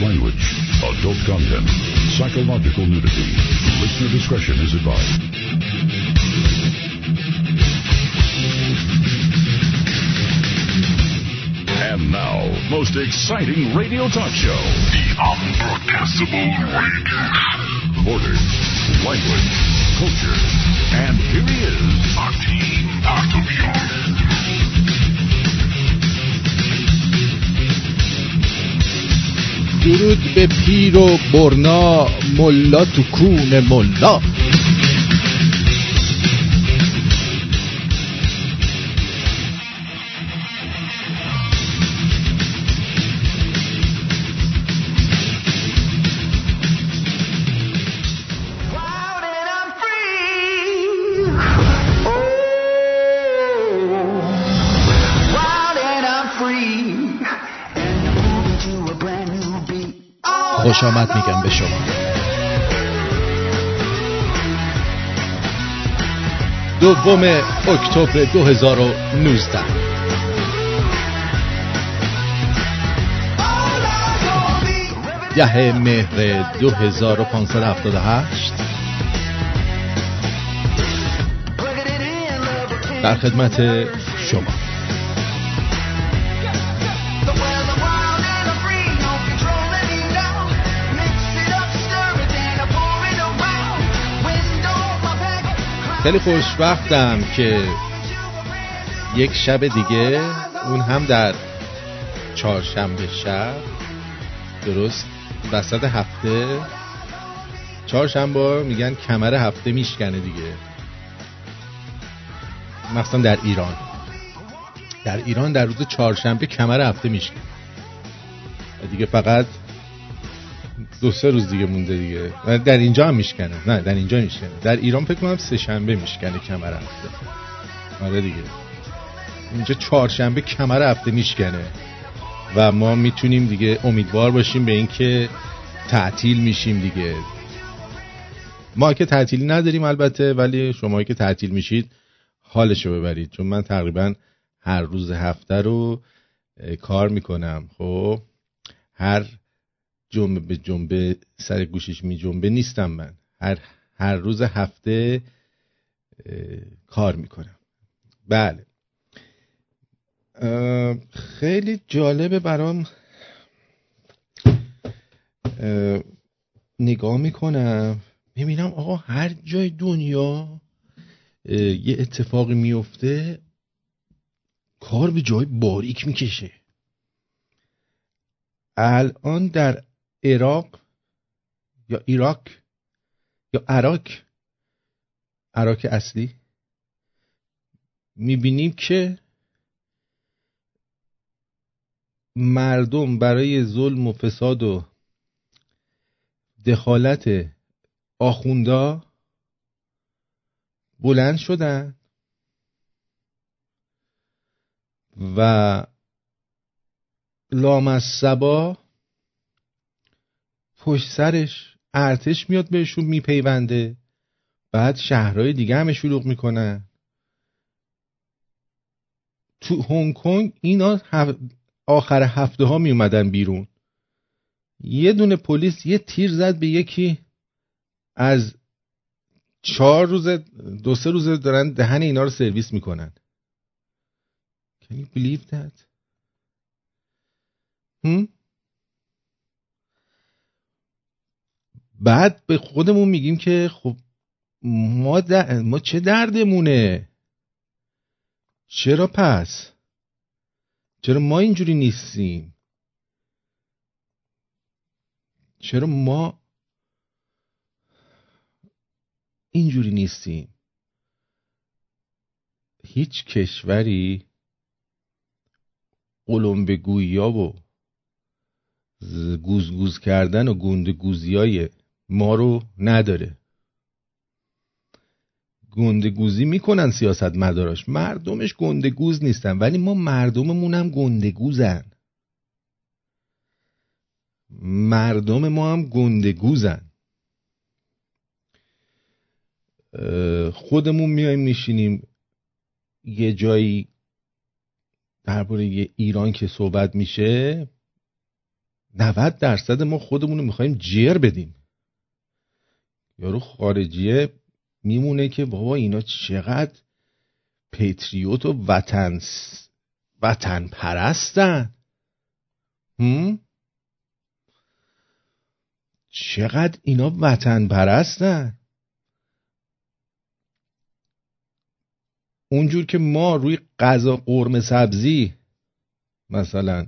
language, adult content, psychological nudity. Listener discretion is advised. And now, most exciting radio talk show. The Unbroadcastable Radio. Borders, language, culture, and here he is, Martin Bartolion. درود به پیر و برنا ملا تو کون ملا. خوش آمد میگم به شما. دوم اکتبر 2019 ده مهر 2578 در خدمت شما. خیلی خوشبختم که یک شب دیگه اون هم در چهارشنبه شب درست وسط هفته. چهارشنبه میگن کمر هفته میشکنه دیگه. مخصوصا در ایران. در ایران در روز چهارشنبه کمر هفته میشکنه. دیگه فقط دو سه روز دیگه مونده دیگه. در اینجا هم میشکنه. نه در اینجا میشکنه. در ایران فکر کنم سه شنبه میشکنه کمر هفته. آره دیگه. اینجا چهارشنبه کمر هفته میشکنه. و ما می‌تونیم دیگه امیدوار باشیم به اینکه تعطیل میشیم دیگه. ما که تعطیلی نداریم البته ولی شما که تعطیل میشید حالشو ببرید. چون من تقریبا هر روز هفته رو کار می‌کنم. خب هر جنبه به جنبه سر گوشش می جنبه نیستم من. هر, هر روز هفته کار می‌کنم بله. خیلی جالبه برام اه، نگاه می‌کنم می‌بینم آقا هر جای دنیا یه اتفاقی میفته کار به جای باریک می‌کشه. الان در عراق یا عراق یا عراق عراق اصلی. می‌بینیم که مردم برای ظلم و فساد و دخالت آخوندا بلند شدن و لامصبا پشت سرش ارتش میاد بهشون میپیونده بعد شهرهای دیگه همه شلوغ می‌کنن تو هنگ کنگ اینا هف- آخر هفته ها می اومدن بیرون یه دونه پلیس یه تیر زد به یکی از چهار روز دو سه روزه دارن دهن اینا رو سرویس می‌کنن Can you believe that? هم؟ بعد به خودمون میگیم که خب ما, در- ما چه دردمونه؟ چرا پس؟ چرا ما اینجوری نیستیم؟ چرا ما اینجوری نیستیم؟ هیچ کشوری قلمبه گویا و گوزگوز کردن و گنده ما رو نداره. گندگوزی می‌کنن سیاست مداراش مردمش گندگوز نیستن ولی ما مردممون هم گندگوزن. مردم ما هم گندگوزن. خودمون میایم میشینیم یه جایی درباره ایران که صحبت میشه 90 درصد ما خودمون رو می‌خوایم جر بدیم. یارو خارجیه میمونه که بابا اینا چقدر پیتریوت و وطن وطن پرستن هم؟ چقدر اینا وطن پرستن اونجور که ما روی غذا قرمه سبزی مثلا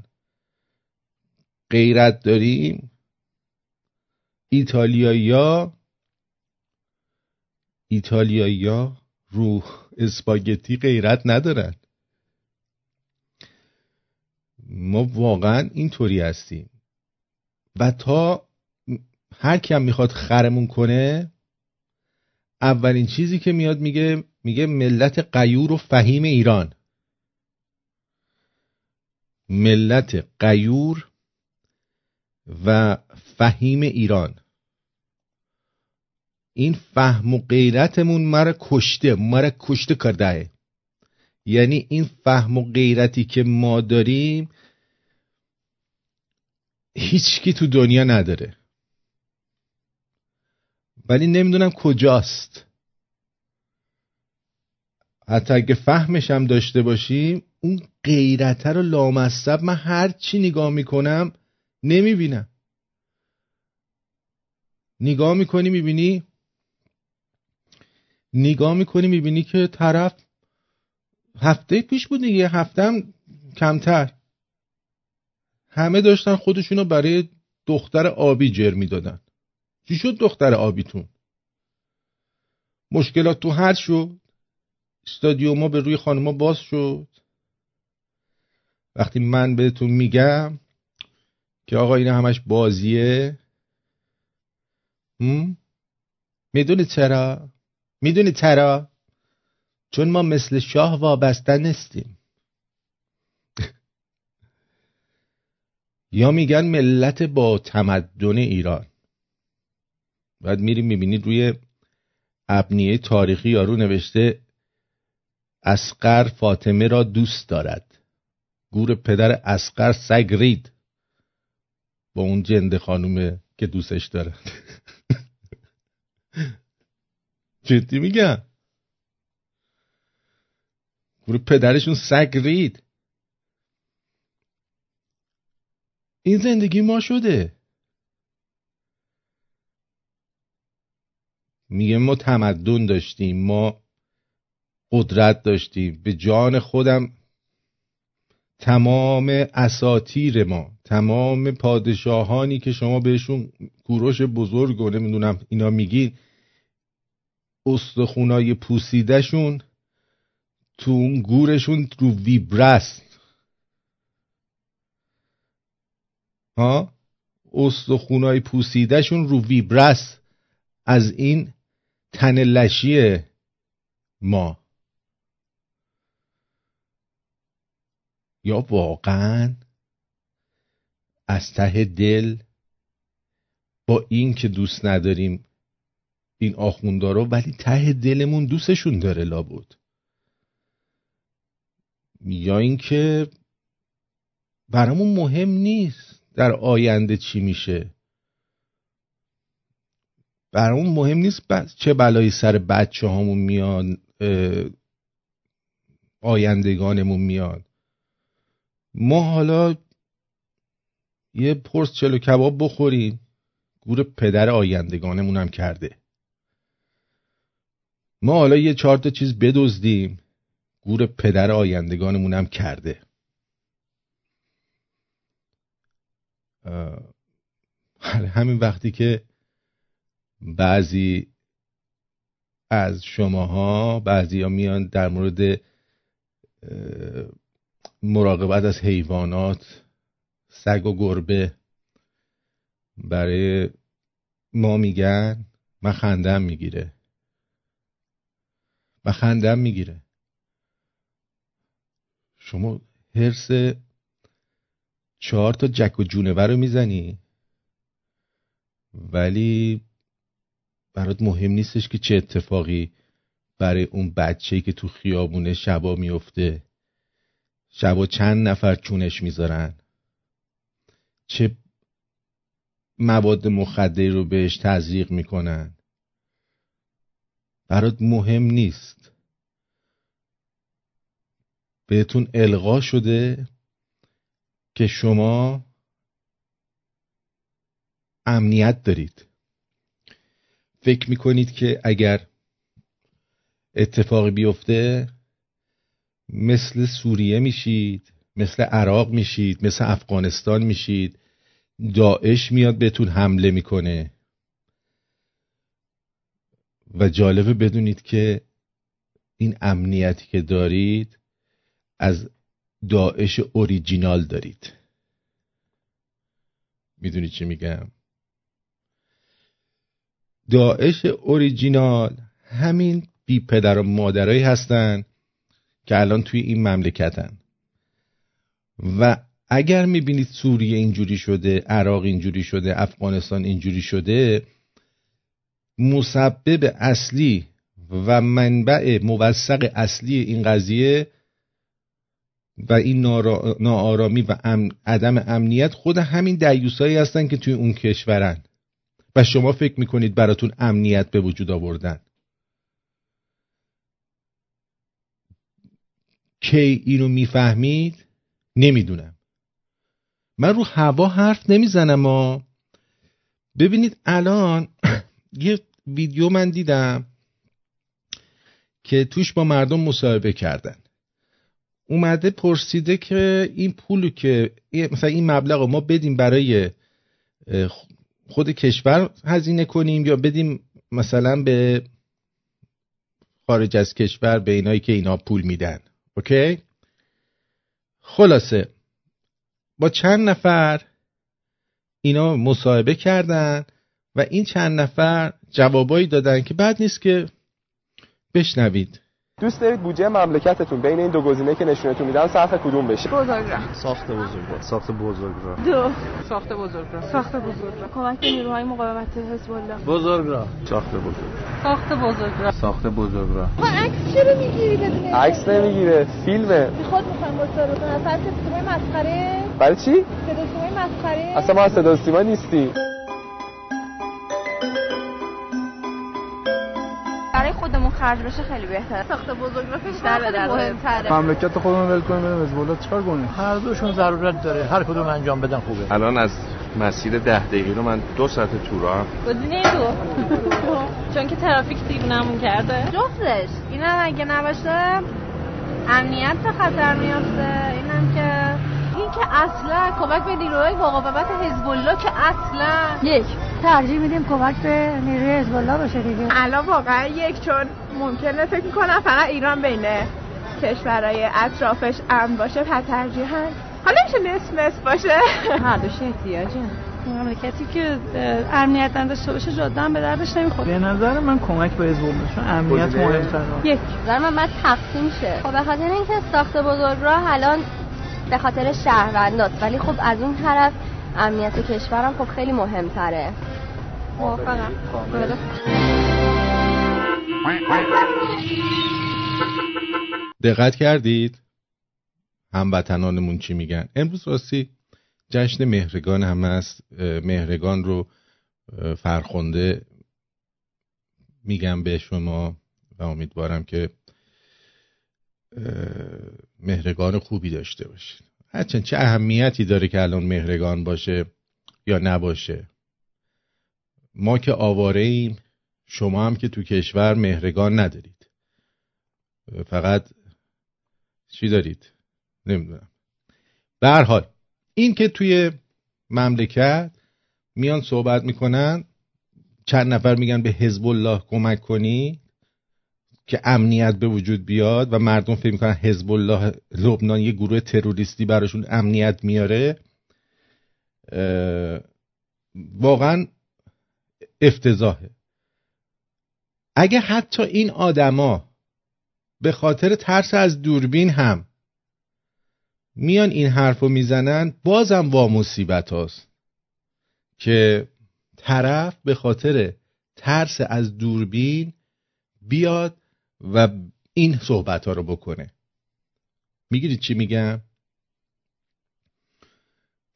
غیرت داریم ایتالیایی ایتالیایی ها رو اسپاگتی غیرت ندارن. ما واقعا اینطوری هستیم. و تا هر کیم می‌خواد خرمون کنه اولین چیزی که میاد میگه میگه ملت قیور و فهیم ایران. ملت قیور و فهیم ایران. این فهم و غیرتمون مرا کشته مرا کشته کرده یعنی این فهم و غیرتی که ما داریم هیچکی تو دنیا نداره. ولی نمی‌دونم کجاست. حتی اگه فهمش هم داشته باشیم اون غیرته رو لامصب من هر چی نگاه می‌کنم نمی‌بینم. نگاه می‌کنی می‌بینی؟ نگاه می‌کنی می‌بینی که طرف هفته پیش بود دیگه هفتم کمتر. همه داشتن خودشونو برای دختر آبی جر می‌دادن. چی شد دختر آبیتون؟ مشکلات تو حل شد. استادیوما به روی خانما باز شد. وقتی من بهتون میگم که آقا این همش بازیه می‌دونی چرا؟ می‌دونی چرا چون ما مثل شاه وابسته نیستیم. یا میگن ملت با تمدن ایران. بعد میری می‌بینید روی ابنیه تاریخی یارو نوشته اسقر فاطمه را دوست دارد. گور پدر اسقر سگ رید با اون جند خانومه که دوستش دارد جدی میگم. گور پدرشون سگ رید. این زندگی ما شده. میگه ما تمدن داشتیم ما قدرت داشتیم. به جان خودم تمام اساتیر ما تمام پادشاهانی که شما بهشون کوروش بزرگ و نمی‌دونم اینا میگی استخونای پوسیدهشون تو اون گورشون رو ویبرست ها؟ استخونای پوسیدهشون رو ویبرست از این تن لشی ما. یا واقعا از ته دل با این که دوست نداریم این آخوندا رو ولی ته دلمون دوستشون داره لابد. یا اینکه برامون مهم نیست در آینده چی میشه. برامون مهم نیست چه بلایی سر بچه هامون میان آیندگانمون میان. ما حالا یه پرس چلو کباب بخوریم گور پدر آیندگانمون هم کرده. ما حالا یه چهار تا چیز بدزدیم. گور پدر آیندگانمون هم کرده. همین وقتی که بعضی از شماها بعضی ها میان در مورد مراقبت از حیوانات سگ و گربه برای ما میگن من خندم می‌گیره. خندم می‌گیره. شما هرس چهار تا جک و جونور رو می‌زنی. ولی برات مهم نیستش که چه اتفاقی برای اون بچه که تو خیابونه شبا میفته شبا چند نفر چونش می‌ذارن؟ چه مواد مخدری رو بهش تزریق می‌کنن؟ برات مهم نیست. بهتون القا شده که شما امنیت دارید. فکر می‌کنید که اگر اتفاقی بیفته مثل سوریه میشید مثل عراق میشید مثل افغانستان میشید داعش میاد بهتون حمله می‌کنه. و جالبه بدونید که این امنیتی که دارید از داعش اوریجینال دارید. می‌دونید چی میگم؟ داعش اوریجینال همین بی پدر و مادرایی هستن که الان توی این مملکتن. و اگر می‌بینید سوریه اینجوری شده عراق اینجوری شده افغانستان اینجوری شده مسبب اصلی و منبع موثق اصلی این قضیه و این ناآرامی و عدم امنیت خود همین دیوسایی هستن که توی اون کشورن. و شما فکر می‌کنید براتون امنیت به وجود آوردن. کی اینو می‌فهمید؟ نمی‌دونم. من رو هوا حرف نمی‌زنم اما ببینید الان یه ویدیو من دیدم که توش با مردم مصاحبه کردن. اومده پرسیده که این پولو که مثلا این مبلغ رو ما بدیم برای خود کشور هزینه کنیم یا بدیم مثلا به خارج از کشور به اینایی که اینا پول میدن. اوکی؟ خلاصه. با چند نفر اینا مصاحبه کردن و این چند نفر جوابایی دادن که بعد نیست که بشنوید. دوست دارید بودجه مملکتتون بین این دو گزینه که نشونتون میدن صرف کدوم بشه؟ بزرگراه. ساخت بزرگراه. ساخت بزرگراه. دو. ساخت بزرگراه. ساخت بزرگراه. کمک به نیروهای مقاومت حزب الله بزرگراه. ساخت بزرگ ساخت بزرگراه. ساخت بزرگراه. عکس چرا می‌گیری بدون عکس نمی‌گیره. فیلمه. خود می‌خوایم با صدا اصلا صدای مسخره. برای چی؟ صدا سیمای مسخره. اصلا ما از صدا سیما نیستیم. خودمون خرج بشه خیلی بهتره. ساخت بزرگراه بیشتر به درد مهمتره. مملکت خودمون ول کنیم بریم حزب چیکار کنیم. هر دوشون ضرورت داره. هر کدوم انجام بدن خوبه. الان از مسیر ده دقیقه رو من دو ساعت تو راه گزینه دو چون که ترافیک دیوونمون کرده. جفتش. اینم اگه نباشه امنیت به خطر میافته. اینم که این که اصلا کمک به نیروهای مقاومت حزب الله که اصلا یک ترجیح میدیم کمک به نیروی حزب الله باشه دیگه. الان واقعا یک چون ممکنه فکر می‌کنم فقط ایران بین کشورهای اطرافش امن باشه و ترجیحاً حالا میشه نصف نصف باشه. هر دوش احتیاجه مملکتی که امنیت نداشته باشه جدا هم به دردش نمی‌خوره. به نظر من کمک به حزب الله چون امنیت مهمتره. یک. نظر من باید تقسیم شه. خب به خاطر اینکه ساخت بزرگراه الان به خاطر شهرونداست ولی خب از اون طرف امنیت کشورم خب خیلی مهمتره. موافقم. دقت کردید؟ هموطنانمون چی میگن؟ امروز راستی جشن مهرگان هم هست. مهرگان رو فرخنده میگم به شما و امیدوارم که مهرگان خوبی داشته باشید. هرچند چه اهمیتی داره که الان مهرگان باشه یا نباشه. ما که آواره ایم شما هم که تو کشور مهرگان ندارید. فقط چی دارید؟ نمی‌دونم. به حال این که توی مملکت میان صحبت می‌کنن چند نفر میگن به حزب الله کمک کنی؟ که امنیت به وجود بیاد و مردم فکر می‌کنن حزب الله لبنان یه گروه تروریستی براشون امنیت میاره واقعا افتضاحه. اگه حتی این آدما به خاطر ترس از دوربین هم میان این حرف رو می‌زنن بازم وا مصیبت هاست که طرف به خاطر ترس از دوربین بیاد و این صحبت ها رو بکنه. می‌گیرید چی میگم؟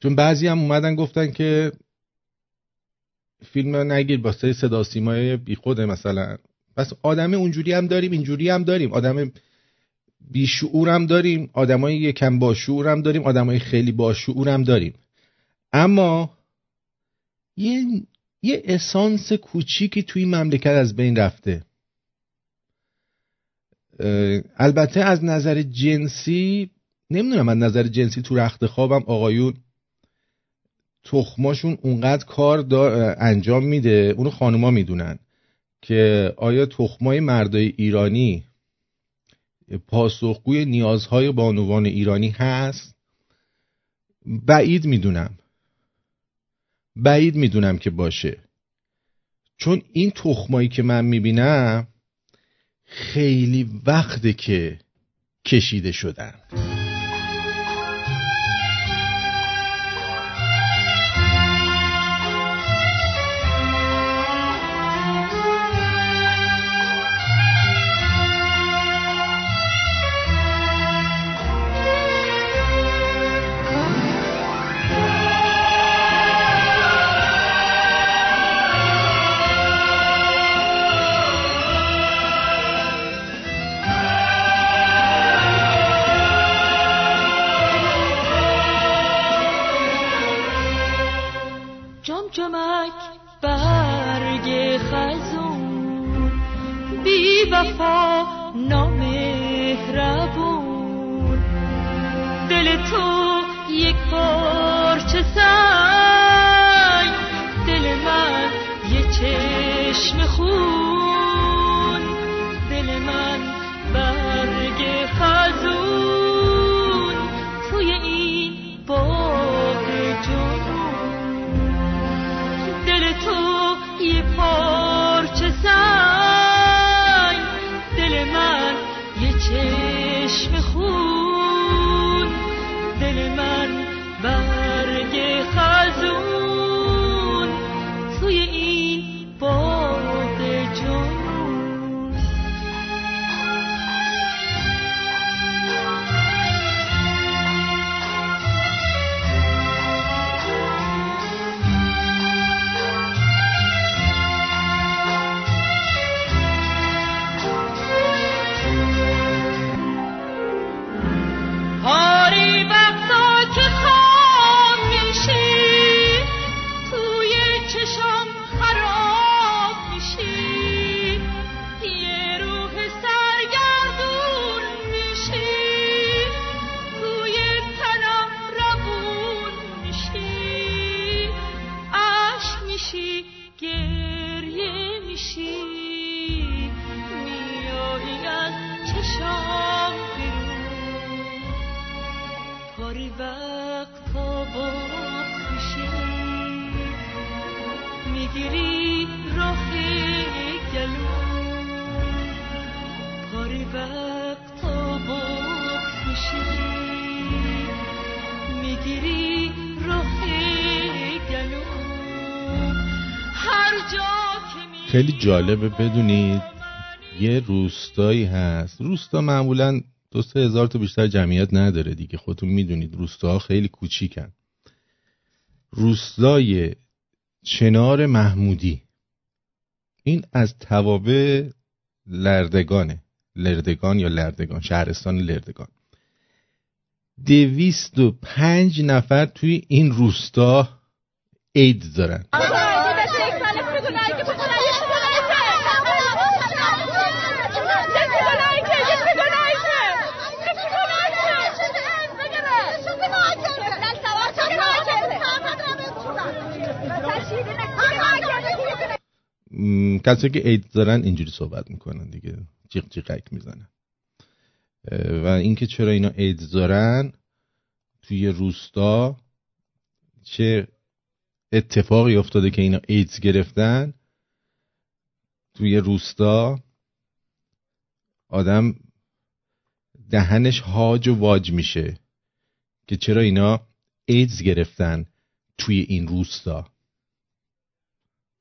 چون بعضی هم اومدن گفتن که فیلم نگیر با سه صدا سیمای بی خوده مثلا. پس آدم اونجوری هم داریم اینجوری هم داریم. آدم بیشعور هم داریم. آدمای یکم باشعور هم داریم. آدمای خیلی باشعور هم داریم. اما یه یه اسانس کوچیکی توی مملکت از بین رفته. البته از نظر جنسی نمی‌دونم از نظر جنسی تو رخت خوابم آقایون تخماشون اونقدر کار انجام میده اونو خانوما می‌دونن که آیا تخمای مردای ایرانی پاسخگوی نیازهای بانوان ایرانی هست؟ بعید می‌دونم. بعید می‌دونم که باشه. چون این تخمایی که من می‌بینم خیلی وقته که کشیده شدن. خیلی جالبه بدونید یه روستایی هست. روستا معمولا دو سه هزار تا بیشتر جمعیت نداره دیگه. خودتون می‌دونید روستاها خیلی کوچیکن. روستای چنار محمودی. این از توابع لردگانه. لردگان یا لردگان شهرستان لردگان. دویست و پنج نفر توی این روستا اید دارن. کسایی که اید دارن اینجوری صحبت می‌کنن دیگه. جیغ جیغک می‌زنن. و اینکه چرا اینا اید دارن توی روستا چه اتفاقی افتاده که اینا ایدز گرفتن توی روستا آدم دهنش هاج و واج میشه که چرا اینا ایدز گرفتن توی این روستا.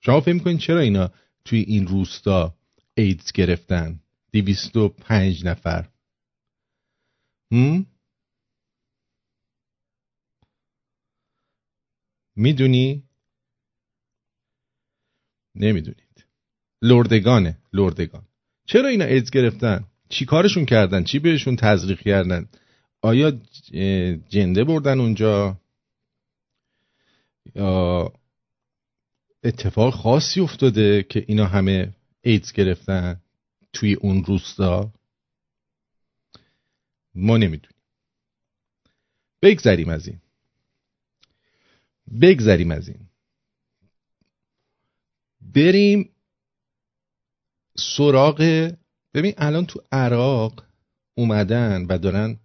شما فکر می‌کنید چرا اینا توی این روستا ایدز گرفتن؟ دویست و پنج نفر؟ می‌دونی؟ نمی‌دونید. لردگانه لردگان. چرا اینا ایدز گرفتن؟ چی کارشون کردن؟ چی بهشون تزریق کردن؟ آیا جنده بردن اونجا؟ یا اتفاق خاصی افتاده که اینا همه ایدز گرفتن توی اون روستا؟ ما نمی‌دونیم. بگذریم از این. بگذریم از این. بریم سراغ ببین الان تو عراق اومدن و دارن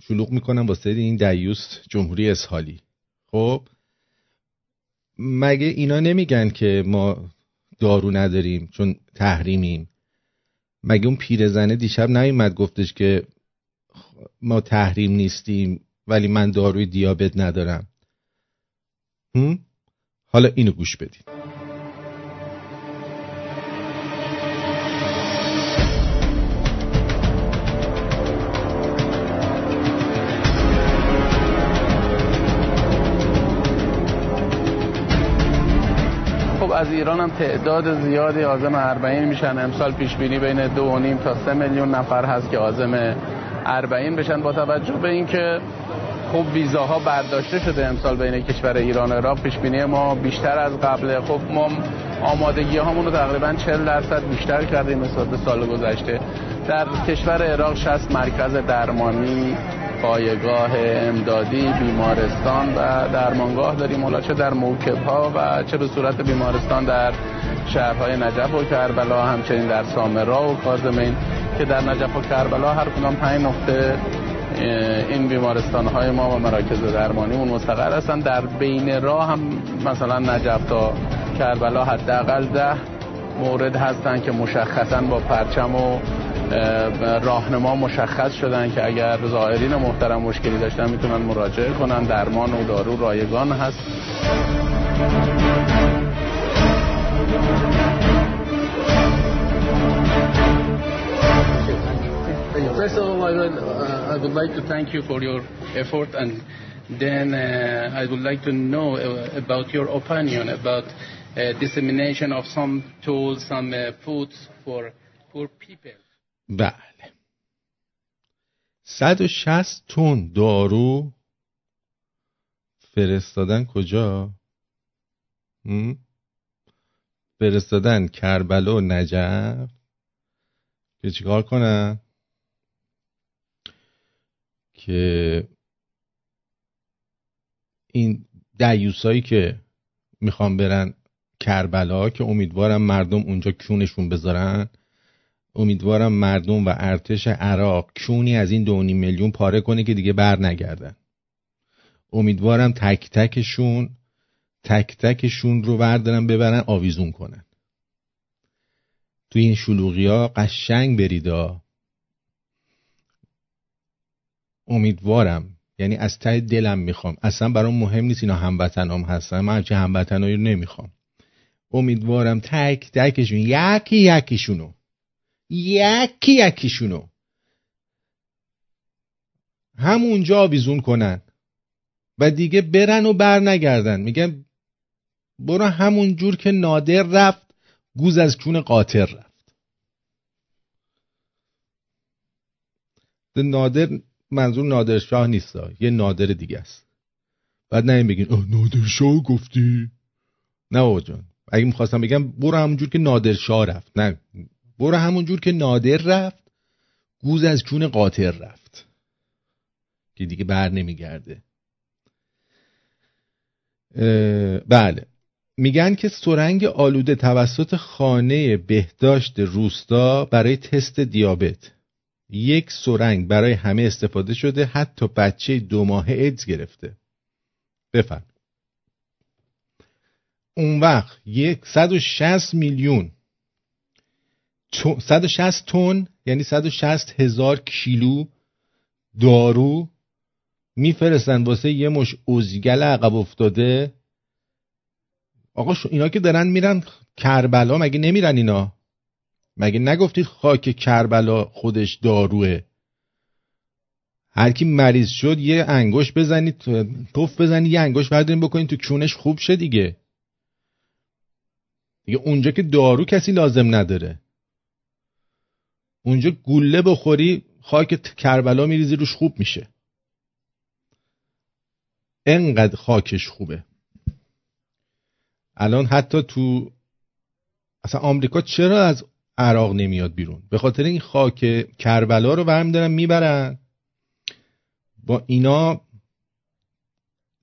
شلوغ می‌کنن واسه این دیوس جمهوری اسحالی. خب؟ مگه اینا نمیگن که ما دارو نداریم چون تحریمیم؟ مگه اون پیرزنه دیشب نیومد گفتش که ما تحریم نیستیم ولی من داروی دیابت ندارم؟ هم؟ حالا اینو گوش بدید ایران هم تعداد زیادی آزم اربعین میشن. امسال پیش بینی بین دو و نیم تا سه میلیون نفر هست که آزم اربعین بشن. با توجه به اینکه خب ویزاها برداشته شده امسال بین کشور ایران و عراق پیش بینی ما بیشتر از قبله. خب ما آمادگی هامون رو تقریبا 40 درصد بیشتر کردیم نسبت به سال گذشته. در کشور عراق 60 مرکز درمانی پایگاه امدادی بیمارستان و درمانگاه داریم. حالا چه در موکب ها و چه به صورت بیمارستان در شهرهای نجف و کربلا همچنین در سامرا و کاظمین که در نجف و کربلا هر کدام پنج نقطه این بیمارستان های ما و مراکز درمانیمون مستقر هستن. در بین راه هم مثلا نجف تا کربلا حداقل ده مورد هستن که مشخصا با پرچم و راهنما مشخص شدن که اگر زائرین محترم مشکلی داشتن می‌تونن مراجعه کنن درمان و دارو رایگان هست First of all, I would, uh, I would like to thank you for your effort, and then uh, I would like to know uh, about your opinion about uh, dissemination of some tools, some uh, foods for poor people. بله 160 تن دارو فرستادن کجا؟ فرستادن کربلا و نجف که چیکار کنن؟ که این دیوسایی که می‌خوان برن کربلا که امیدوارم مردم اونجا کونشون بذارن امیدوارم مردم و ارتش عراق کونی از این دو میلیون پاره کنه که دیگه بر نگردن. امیدوارم تک تکشون تک تکشون رو بردارن ببرن آویزون کنن. توی این شلوغی ها قشنگ بریدا امیدوارم یعنی از ته دلم می‌خوام. اصلا برام مهم نیست اینا هموطنام هستن. من همچه هموطنایی رو نمی‌خوام. امیدوارم تک تکشون یکی یکیشونو. یکی یکیشونو. همونجا آویزون کنن و دیگه برن و بر نگردن. میگن برو همون جور که نادر رفت گوز از کون قاطر رفت. نادر منظور نادر شاه نیست یه نادر دیگه است. بعد نه این بگین نادر شاه گفتی؟ نه جان اگه می‌خواستم بگم برو همون جور که نادر شاه رفت. نه برو همون جور که نادر رفت گوز از کون قاطر رفت. که دیگه بر نمیگرده. بله. میگن که سرنگ آلوده توسط خانه بهداشت روستا برای تست دیابت. یک سرنگ برای همه استفاده شده حتی بچه دو ماه ایدز گرفته. بفرم. اون وقت یک 160 میلیون 160 تن یعنی 160 هزار کیلو دارو میفرستن واسه یه مش ازگل عقب افتاده. آقا اینا که دارن میرن کربلا مگه نمیرن اینا؟ مگه نگفتید خاک کربلا خودش داروه؟ هر کی مریض شد یه انگوش بزنید توف بزنید یه انگوش بردارین بکنید تو کونش خوب شه دیگه. دیگه اونجا که دارو کسی لازم نداره. اونجا گوله بخوری خاک کربلا میریزی روش خوب میشه. انقدر خاکش خوبه. الان حتی تو اصلا آمریکا چرا از عراق نمیاد بیرون؟ به خاطر این خاک کربلا رو برمی دارن می‌برن. با اینا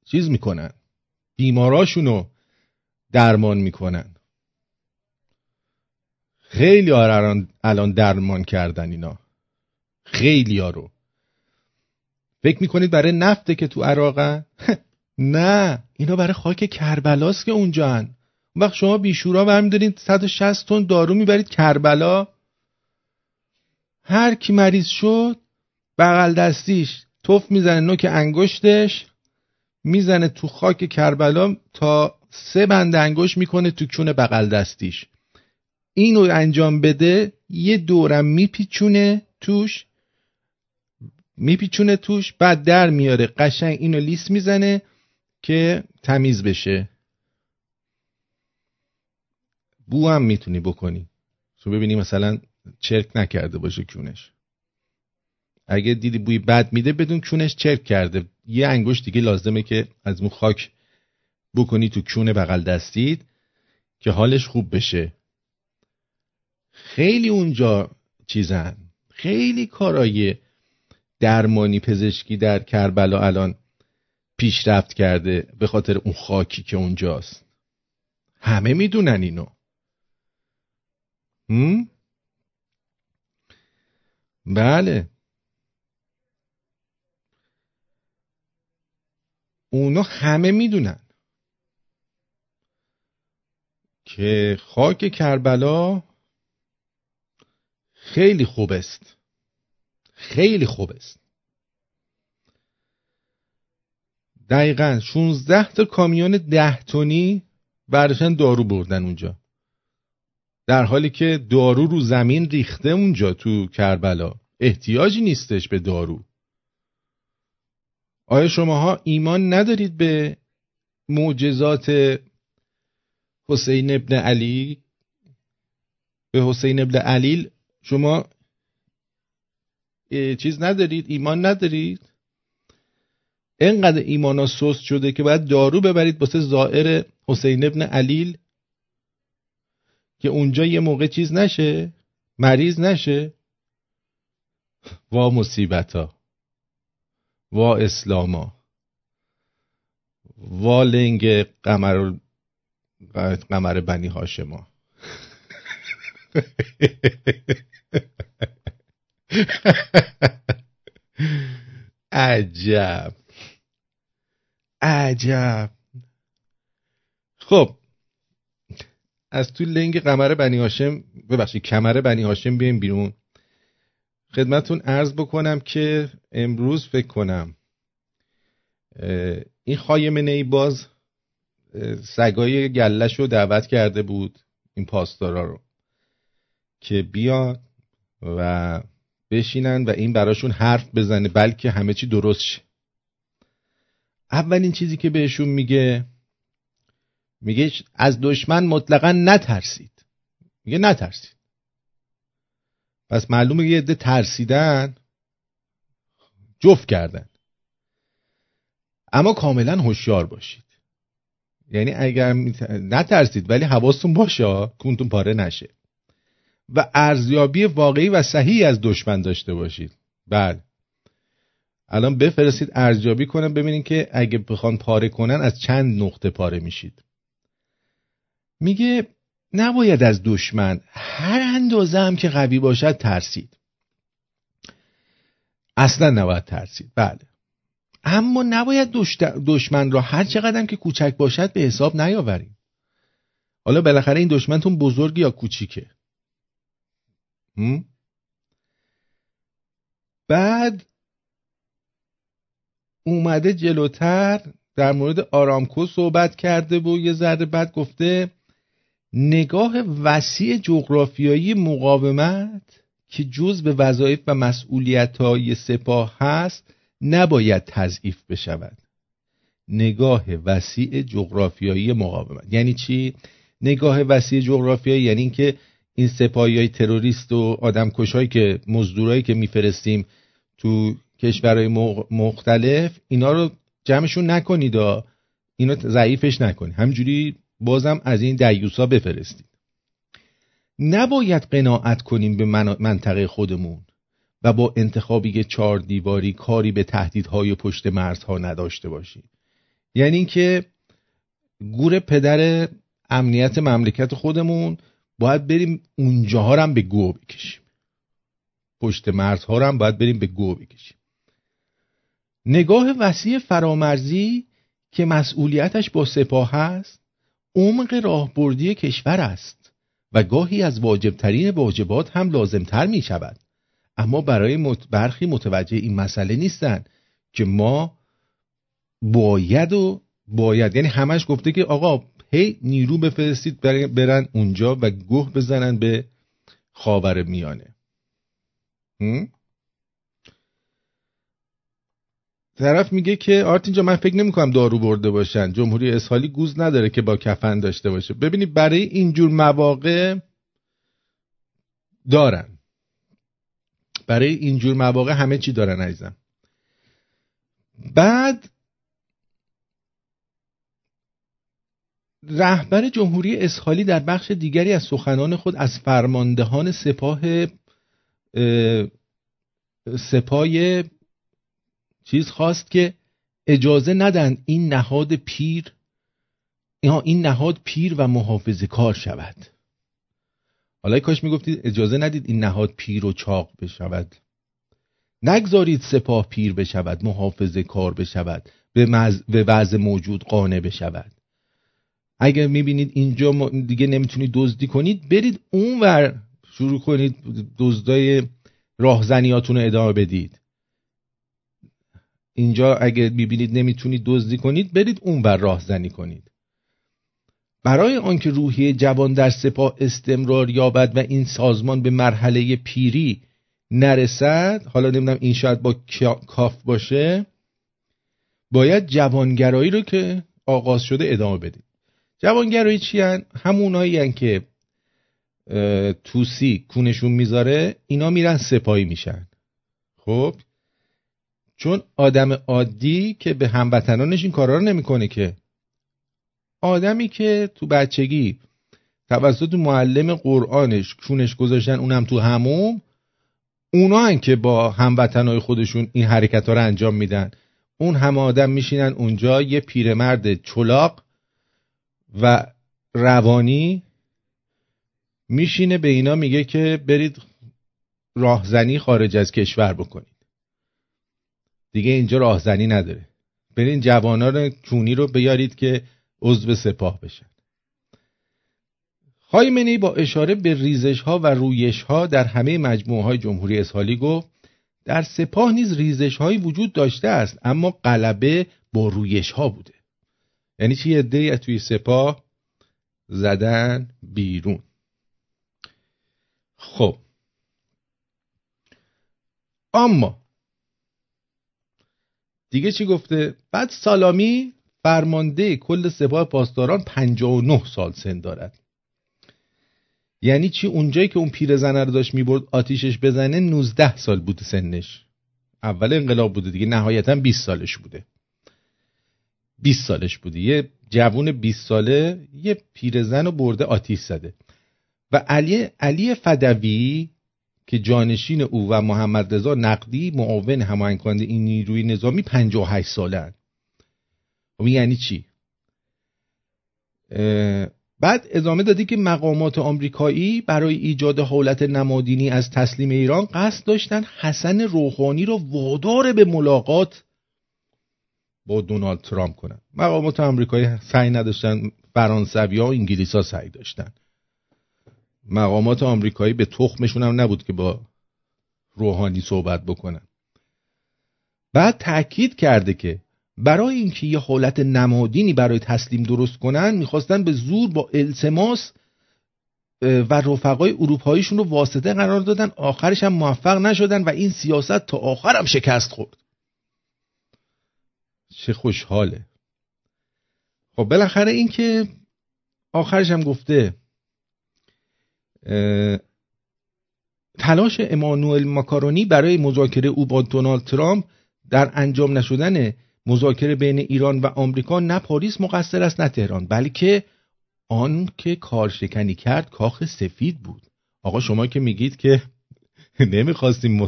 چیز می‌کنن. بیماراشونو درمان می‌کنن. خیلی الان الان درمان کردن اینا. خیلی ها رو فکر می‌کنید برای نفته که تو عراقن؟ نه. اینا برای خاک کربلاست که اونجا هن. وقت شما بیشورا برمیدارید 160 تن دارو می‌برید کربلا. هر کی مریض شد بغل دستیش توف می‌زنه نوک انگشتش می‌زنه تو خاک کربلا تا سه بند انگشت می‌کنه تو کون بغل دستیش. اینو انجام بده یه دورم میپیچونه توش میپیچونه توش بعد در میاره. قشنگ اینو لیس می‌زنه که تمیز بشه. بو هم می‌تونی بکنی. تو ببینی مثلا چرک نکرده باشه کونش. اگه دیدی بوی بد میده بدون کونش چرک کرده. یه انگشت دیگه لازمه که از اون خاک بکنی تو کون بغل دستید که حالش خوب بشه. خیلی اونجا چیزن. خیلی کارای درمانی پزشکی در کربلا الان پیشرفت کرده به خاطر اون خاکی که اونجاست. همه می‌دونن اینو. هم؟ بله. اونا همه می‌دونن. که خاک کربلا خیلی خوب است. خیلی خوب است. دقیقا 16 تا کامیون ده تونی برداشتن دارو بردن اونجا. در حالی که دارو رو زمین ریخته اونجا تو کربلا. احتیاجی نیستش به دارو. آیا شماها ایمان ندارید به معجزات حسین ابن علی؟ به حسین ابن علیل شما چیز ندارید ایمان ندارید؟ انقدر ایمان ها سست شده که باید دارو ببرید واسه زائر حسین ابن علیل که اونجا یه موقع چیز نشه مریض نشه. وا مصیبت ها وا اسلاما وا لنگ قمر قمر بنی هاشما. عجب. عجب. خب. از تو لنگ قمر بنی هاشم ببخشید کمر بنی هاشم بیایم بیرون. خدمتون عرض بکنم که امروز فکر کنم این خایمه ای باز سگای گلش رو دعوت کرده بود این پاسدارا رو که بیان و بشینن و این براشون حرف بزنه بلکه همه چی درست شه. اولین چیزی که بهشون میگه میگه از دشمن مطلقا نترسید. میگه نترسید. پس معلومه یه عده ترسیدن جفت کردن. اما کاملا هوشیار باشید. یعنی اگر نترسید ولی حواستون باشه کونتون پاره نشه. و ارزیابی واقعی و صحیح از دشمن داشته باشید. بله. الان بفرستید ارزیابی کنن ببینید که اگه بخوان پاره کنن از چند نقطه پاره میشید. میگه نباید از دشمن هر اندازه هم که قوی باشد ترسید. اصلا نباید ترسید. بله. اما نباید دشمن را هر چقدر که کوچک باشد به حساب نیاوریم. حالا بالاخره این دشمنتون بزرگ یا کوچیکه؟ بعد اومده جلوتر در مورد آرامکو صحبت کرده و یه ذره بعد گفته نگاه وسیع جغرافیایی مقاومت که جز به وظایف و مسئولیت های سپاه هست نباید تضعیف بشود. نگاه وسیع جغرافیایی مقاومت. یعنی چی؟ نگاه وسیع جغرافیایی یعنی اینکه این سپاهی های تروریست و آدم کشهایی که مزدورایی که میفرستیم تو کشورهای مختلف اینا رو جمعشون نکنید و اینو ضعیفش نکنید. همجوری بازم از این دیوسا بفرستید. نباید قناعت کنیم به منطقه خودمون و با انتخابی چهار دیواری کاری به تهدیدهای پشت مرزها نداشته باشیم. یعنی اینکه گور پدر امنیت مملکت خودمون باید بریم اونجاها هم به گو بکشیم. پشت مرزها هم باید بریم به گو بکشیم. نگاه وسیع فرامرزی که مسئولیتش با سپاه است عمق راهبردی کشور است و گاهی از واجبترین واجبات هم لازمتر می شود. اما برای برخی متوجه این مسئله نیستند که ما باید و باید. یعنی همش گفته که آقا هی نیرو بفرستید برن اونجا و گوه بزنن به خاور میانه. طرف میگه که آرت اینجا من فکر نمی‌کنم دارو برده باشن. جمهوری اسحالی گوز نداره که با کفن داشته باشه. ببینید برای اینجور مواقع دارن. برای اینجور مواقع همه چی دارن عزیزم. بعد رهبر جمهوری اسحالی در بخش دیگری از سخنان خود از فرماندهان سپاه سپاه چیز خواست که اجازه ندن این نهاد پیر این نهاد پیر و محافظه کار شود حالا کاش می‌گفتید اجازه ندید این نهاد پیر و چاق بشود نگذارید سپاه پیر بشود محافظه کار بشود به. به وضع موجود قانع بشود اگر می‌بینید اینجا دیگه نمی‌تونید دزدی کنید برید اونور شروع کنید دزدای راهزنیاتون رو ادامه بدید. اینجا اگر می‌بینید نمی‌تونید دزدی کنید برید اونور راهزنی کنید. برای آنکه روحیه جوان در سپاه استمرار یابد و این سازمان به مرحله پیری نرسد حالا نمی‌دونم این شاید با کاف باشه باید جوانگرایی رو که آغاز شده ادامه بدید. جوانگرایی چی هن؟ همونایی هن که توسی کونشون می‌ذاره اینا میرن سپاهی میشن. خب؟ چون آدم عادی که به هموطنانش این کارا رو نمی‌کنه که. آدمی که تو بچگی توسط معلم قرآنش کونش گذاشتن اونم تو هموم اونا هن که با هموطنهای خودشون این حرکت ها رو انجام میدن. اون همه آدم میشینن اونجا یه پیرمرد چلاق و روانی میشینه به اینا میگه که برید راهزنی خارج از کشور بکنید. دیگه اینجا راهزنی نداره. برین جوانان کونی رو بیارید که عضو سپاه بشن. خایمنی با اشاره به ریزش ها و رویش ها در همه مجموعه های جمهوری اسحالی گفت در سپاه نیز ریزش هایی وجود داشته است اما غلبه با رویش ها بوده. یعنی چی عده توی سپاه زدن بیرون. خب. اما دیگه چی گفته؟ بعد سالامی فرمانده کل سپاه پاسداران 59 سال سن دارد. یعنی چی؟ اونجایی که اون پیرزنه رو داشت می‌برد آتیشش بزنه 19 سال بوده سنش. اول انقلاب بوده دیگه نهایتا 20 سالش بوده. 20 سالش بوده یه جوون 20 ساله یه پیرزن رو برده آتیش زده. و علی علی فدوی که جانشین او و محمد رضا نقدی معاون هماهنگ کننده این نیروی نظامی 58 ساله هن. خب یعنی چی؟ بعد ادامه دادی که مقامات آمریکایی برای ایجاد حالت نمادینی از تسلیم ایران قصد داشتن حسن روحانی رو وادار به ملاقات با دونالد ترامپ کنن. مقامات آمریکایی سعی نداشتن فرانسوی ها و انگلیس ها سعی داشتن. مقامات آمریکایی به تخمشون هم نبود که با روحانی صحبت بکنن. بعد تاکید کرده که برای اینکه یه حالت نمادینی برای تسلیم درست کنن می‌خواستن به زور با التماس و رفقای اروپاییشون رو واسطه قرار دادن. آخرش هم موفق نشدن و این سیاست تا آخر هم شکست خورد. چه خوشحاله. خب بالاخره این که آخرش هم گفته تلاش امانوئل ماکارونی برای مذاکره او با دونالد ترامپ در انجام نشدن مذاکره بین ایران و آمریکا نه پاریس مقصر است نه تهران بلکه آن که کارشکنی کرد کاخ سفید بود. آقا شما که میگید که نمی‌خواستیم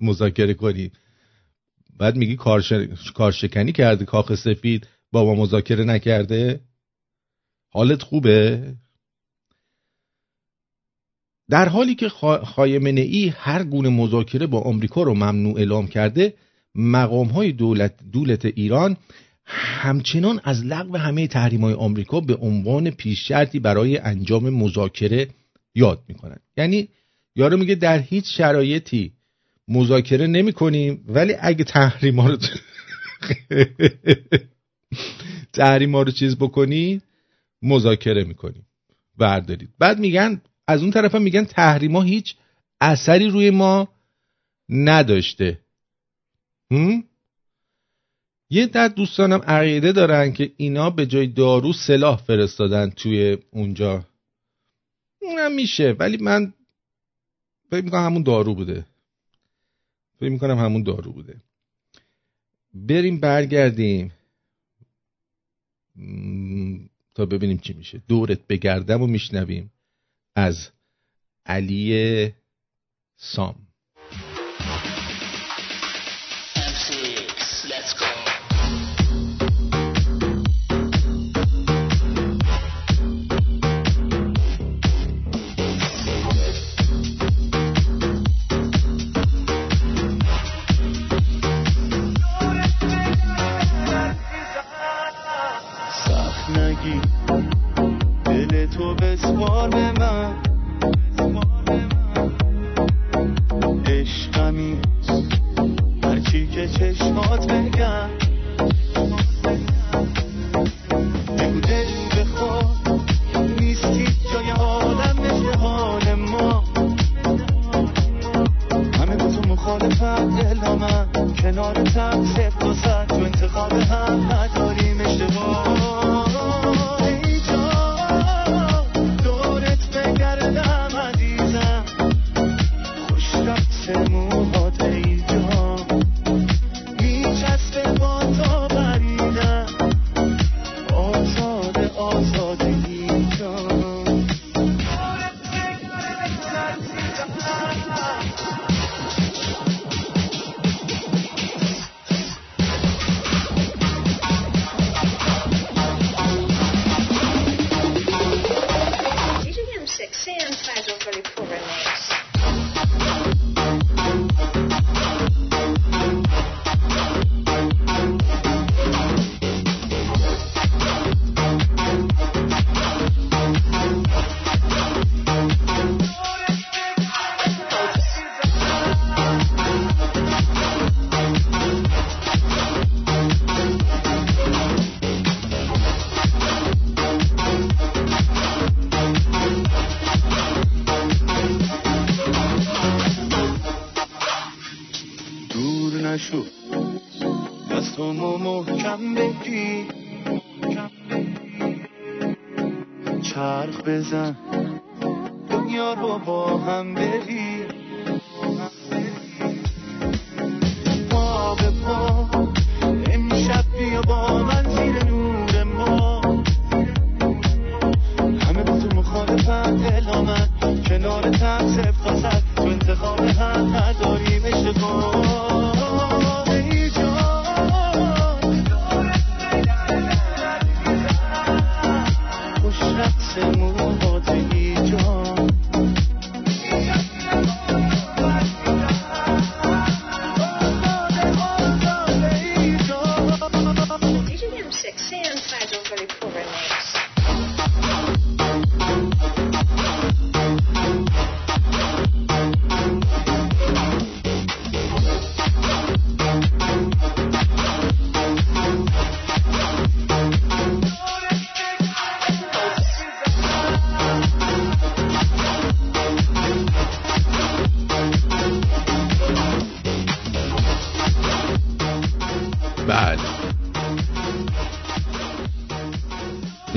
مذاکره کنیم. بعد میگی کارش... کارشکنی کرده کاخ سفید با ما مذاکره نکرده؟ حالت خوبه؟ در حالی که خا- خایمنه ای هر گونه مذاکره با آمریکا رو ممنوع اعلام کرده مقام های دولت, دولت ایران همچنان از لغو همه تحریم های آمریکا به عنوان پیش شرطی برای انجام مذاکره یاد می‌کنن یعنی یارو میگه در هیچ شرایطی مذاکره نمی کنیم. ولی اگه تحریم ها رو تحریم ها رو چیز بکنید مذاکره می‌کنیم بردارید. بعد میگن از اون طرف هم میگن تحریم ها هیچ اثری روی ما نداشته. هم؟ یه در دوستانم عقیده دارن که اینا به جای دارو سلاح فرستادن توی اونجا. اونم میشه ولی من فکر می‌کنم همون دارو بوده. فکر می‌کنم همون دارو بوده. بریم برگردیم. تا ببینیم چی میشه. دورت بگردم و میشنویم از علی سام.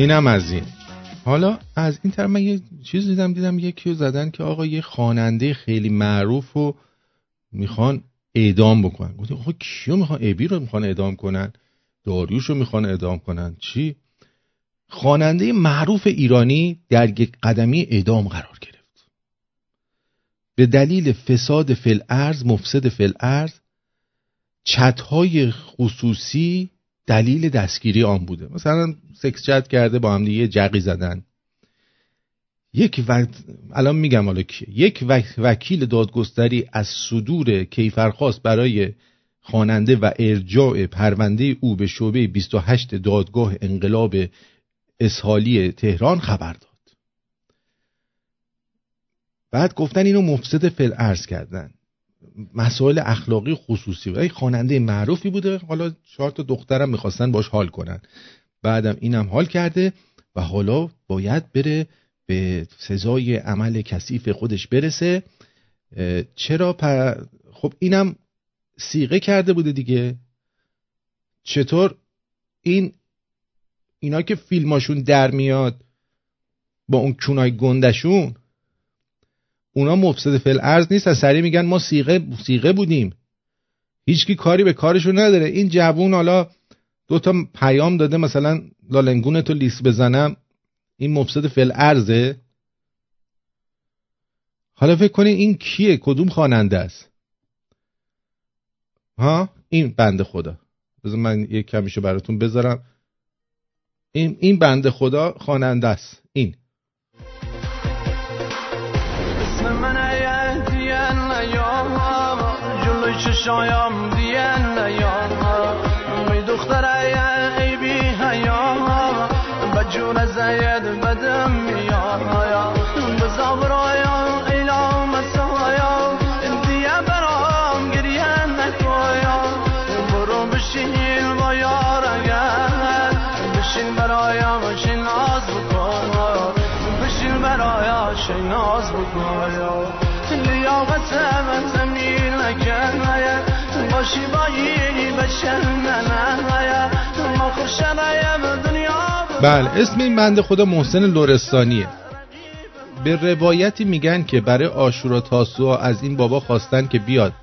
اینم از این. حالا از این طرف من یه چیز دیدم دیدم یکی رو زدن که آقا یه خواننده خیلی معروف رو می‌خوان اعدام بکنن. گفتم آقا کیو می‌خوان؟ ابی رو می‌خوان اعدام کنن؟ داریوش رو می‌خوان اعدام کنن؟ چی؟ خواننده معروف ایرانی در یک قدمی اعدام قرار گرفت. به دلیل فساد فل ارز مفسد فل ارز چتهای خصوصی دلیل دستگیری آن بوده. مثلا سکس چت کرده با هم دیگه جقی زدن. یک وقت الان میگم حالا کیه. یک وک- وکیل دادگستری از صدور کیفرخواست برای خواننده و ارجاع پرونده او به شعبه 28 دادگاه انقلاب اسحالی تهران خبر داد. بعد گفتن اینو مفسد فل ارز کردن. مسائل اخلاقی خصوصی. یک خواننده معروفی بوده. حالا چهار تا دخترم می‌خواستن باش حال کنن. بعدم اینم حال کرده و حالا باید بره به سزای عمل کثیف خودش برسه. چرا پ- خب اینم سیغه کرده بوده دیگه. چطور این اینا که فیلماشون در میاد با اون کونای گندشون اونا مفسد فل ارز نیستن سریع میگن ما سیغه سیغه بودیم. هیچکی کاری به کارشون نداره. این جوون حالا دو تا پیام داده مثلا لالنگون تو لیس بزنم. این مفسد فل ارزه حالا فکر کنین این کیه؟ کدوم خواننده است؟ ها؟ این بنده خدا. بذار من یک کمیشو براتون بذارم. این این بنده خدا خواننده است. این. اسم من دیان نیام جلوی چشایم دیان نیام بله اسم این بنده خدا محسن لورستانیه. به روایتی میگن که برای آشورا تاسوعا از این بابا خواستن که بیاد.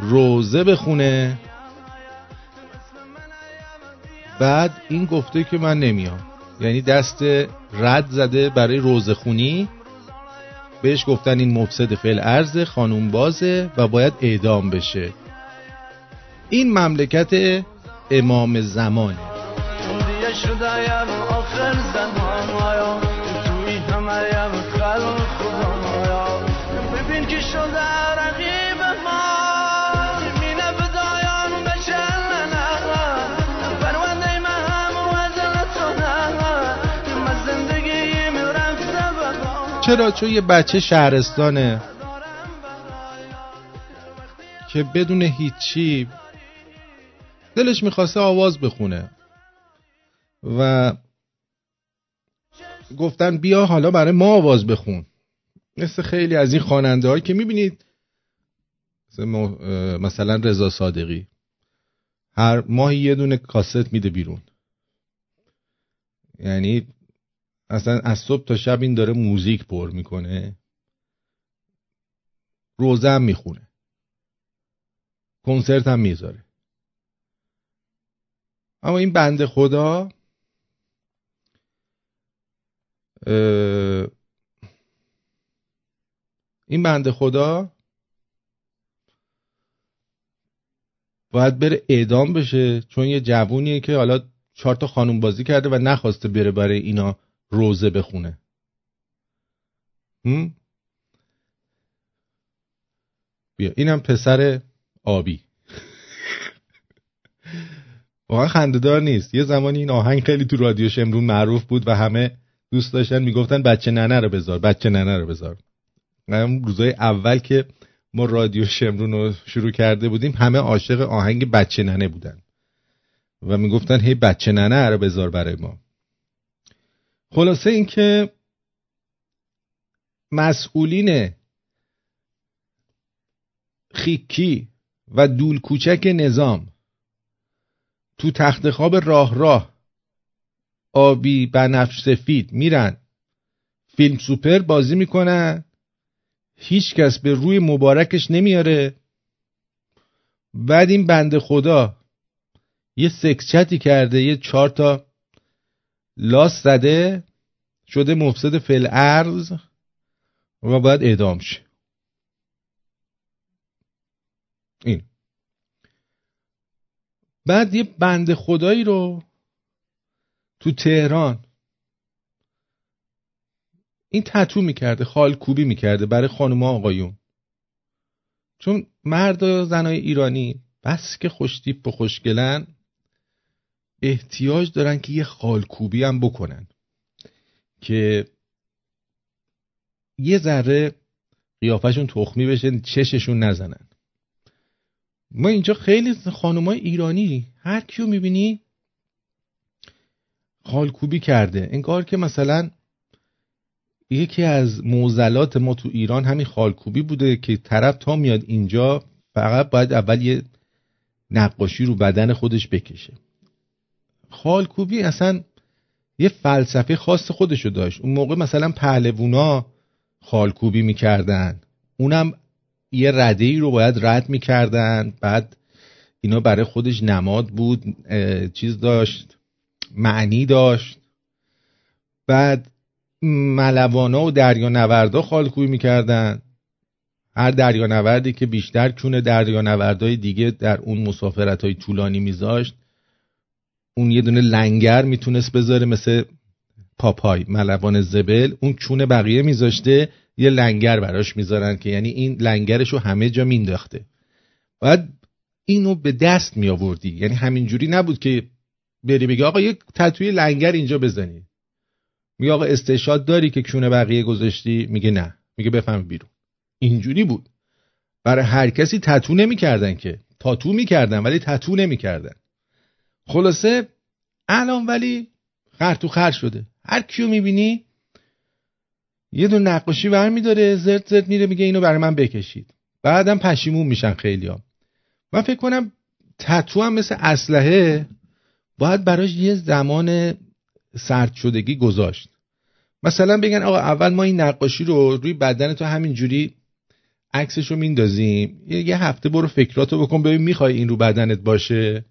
روزه بخونه. بعد این گفته که من نمیام. یعنی دست رد زده برای روزه خونی. بهش گفتن این مفسد فعل ارز خانوم بازه و باید اعدام بشه. این مملکت امام زمانه. آخر زمان آیا توی خدا آیا ببین که شده رقیب ما. چرا؟ چون یه بچه شهرستانه. که بدون هیچی دلش می‌خواسته آواز بخونه. و گفتن بیا حالا برای ما آواز بخون. مثل خیلی از این خواننده هایی که می‌بینید مثلا رضا صادقی. هر ماهی یه دونه کاست میده بیرون. یعنی اصلا از صبح تا شب این داره موزیک پر می‌کنه. روزه هم می‌خونه. کنسرت هم می‌ذاره. اما این بنده خدا اه، این بنده خدا باید بره اعدام بشه چون یه جوونیه که حالا چهار تا خانوم بازی کرده و نخواسته بره برای اینا روزه بخونه. هم؟ بیا اینم پسر آبی. واقعا خندهدار نیست. یه زمانی این آهنگ خیلی تو رادیو شمرون معروف بود و همه دوست داشتن می‌گفتن بچه ننه رو بذار بچه ننه رو بذار. اون روزای اول که ما رادیو شمرون رو شروع کرده بودیم همه عاشق آهنگ بچه ننه بودن. و می‌گفتن هی بچه ننه رو بذار برای ما. خلاصه اینکه مسئولین خیکی و دول کوچک نظام تو تخت خواب راه راه آبی بنفش سفید میرن. فیلم سوپر بازی می‌کنن. هیچ کس به روی مبارکش نمیاره. بعد این بنده خدا یه سکس چتی کرده یه چهار تا لاس زده شده مفسد فل ارز و باید اعدام شه. این. بعد یه بنده خدایی رو تو تهران. این تتو می‌کرده خال کوبی می‌کرده برای خانوما آقایون. چون مرد و زنای ایرانی بس که خوشتیپ و خوشگلن احتیاج دارن که یه خالکوبی هم بکنن. که یه ذره قیافشون تخمی بشه چششون نزنن. ما اینجا خیلی خانمای ایرانی هر کیو می‌بینی خالکوبی کرده. انگار که مثلا یکی از موزلات ما تو ایران همین خالکوبی بوده که طرف تا میاد اینجا فقط باید اول یه نقاشی رو بدن خودش بکشه. خالکوبی اصلا یه فلسفه خاص خودشو داشت. اون موقع مثلا پهلوونا خالکوبی می‌کردن. اونم یه رده ای رو باید رد می‌کردن. بعد اینا برای خودش نماد بود چیز داشت. معنی داشت. بعد ملوانا و دریا خالکوبی می‌کردن. هر دریا نوردی که بیشتر کونه دریا نوردهای دیگه در اون مسافرت های طولانی میذاشت اون یه دونه لنگر می‌تونست بذاره مثل پاپای ملوان زبل. اون چونه بقیه میذاشته یه لنگر براش می‌ذارن که یعنی این لنگرش رو همه جا مینداخته. باید اینو به دست می آوردی یعنی همینجوری نبود که بری بگی آقا یک تتوی لنگر اینجا بزنی. میگه آقا استشاد داری که کونه بقیه گذاشتی؟ میگه نه. میگه بفهم بیرون. اینجوری بود. برای هر کسی تتو نمی‌کردن که. تاتو می‌کردن ولی تتو نمی‌کردن. خلاصه الان ولی خر تو خر شده. هر کیو می‌بینی یه دون نقاشی برمیداره زرد زرد میره میگه اینو برای من بکشید. بعدم پشیمون میشن خیلی ها. من فکر کنم تتو هم مثل اسلحه باید براش یه زمان سرد شدگی گذاشت. مثلا بگن آقا اول ما این نقاشی رو روی بدن تو همین جوری عکسش رو میندازیم. یه هفته برو فکراتو بکن ببین می‌خوای این رو بدنت باشه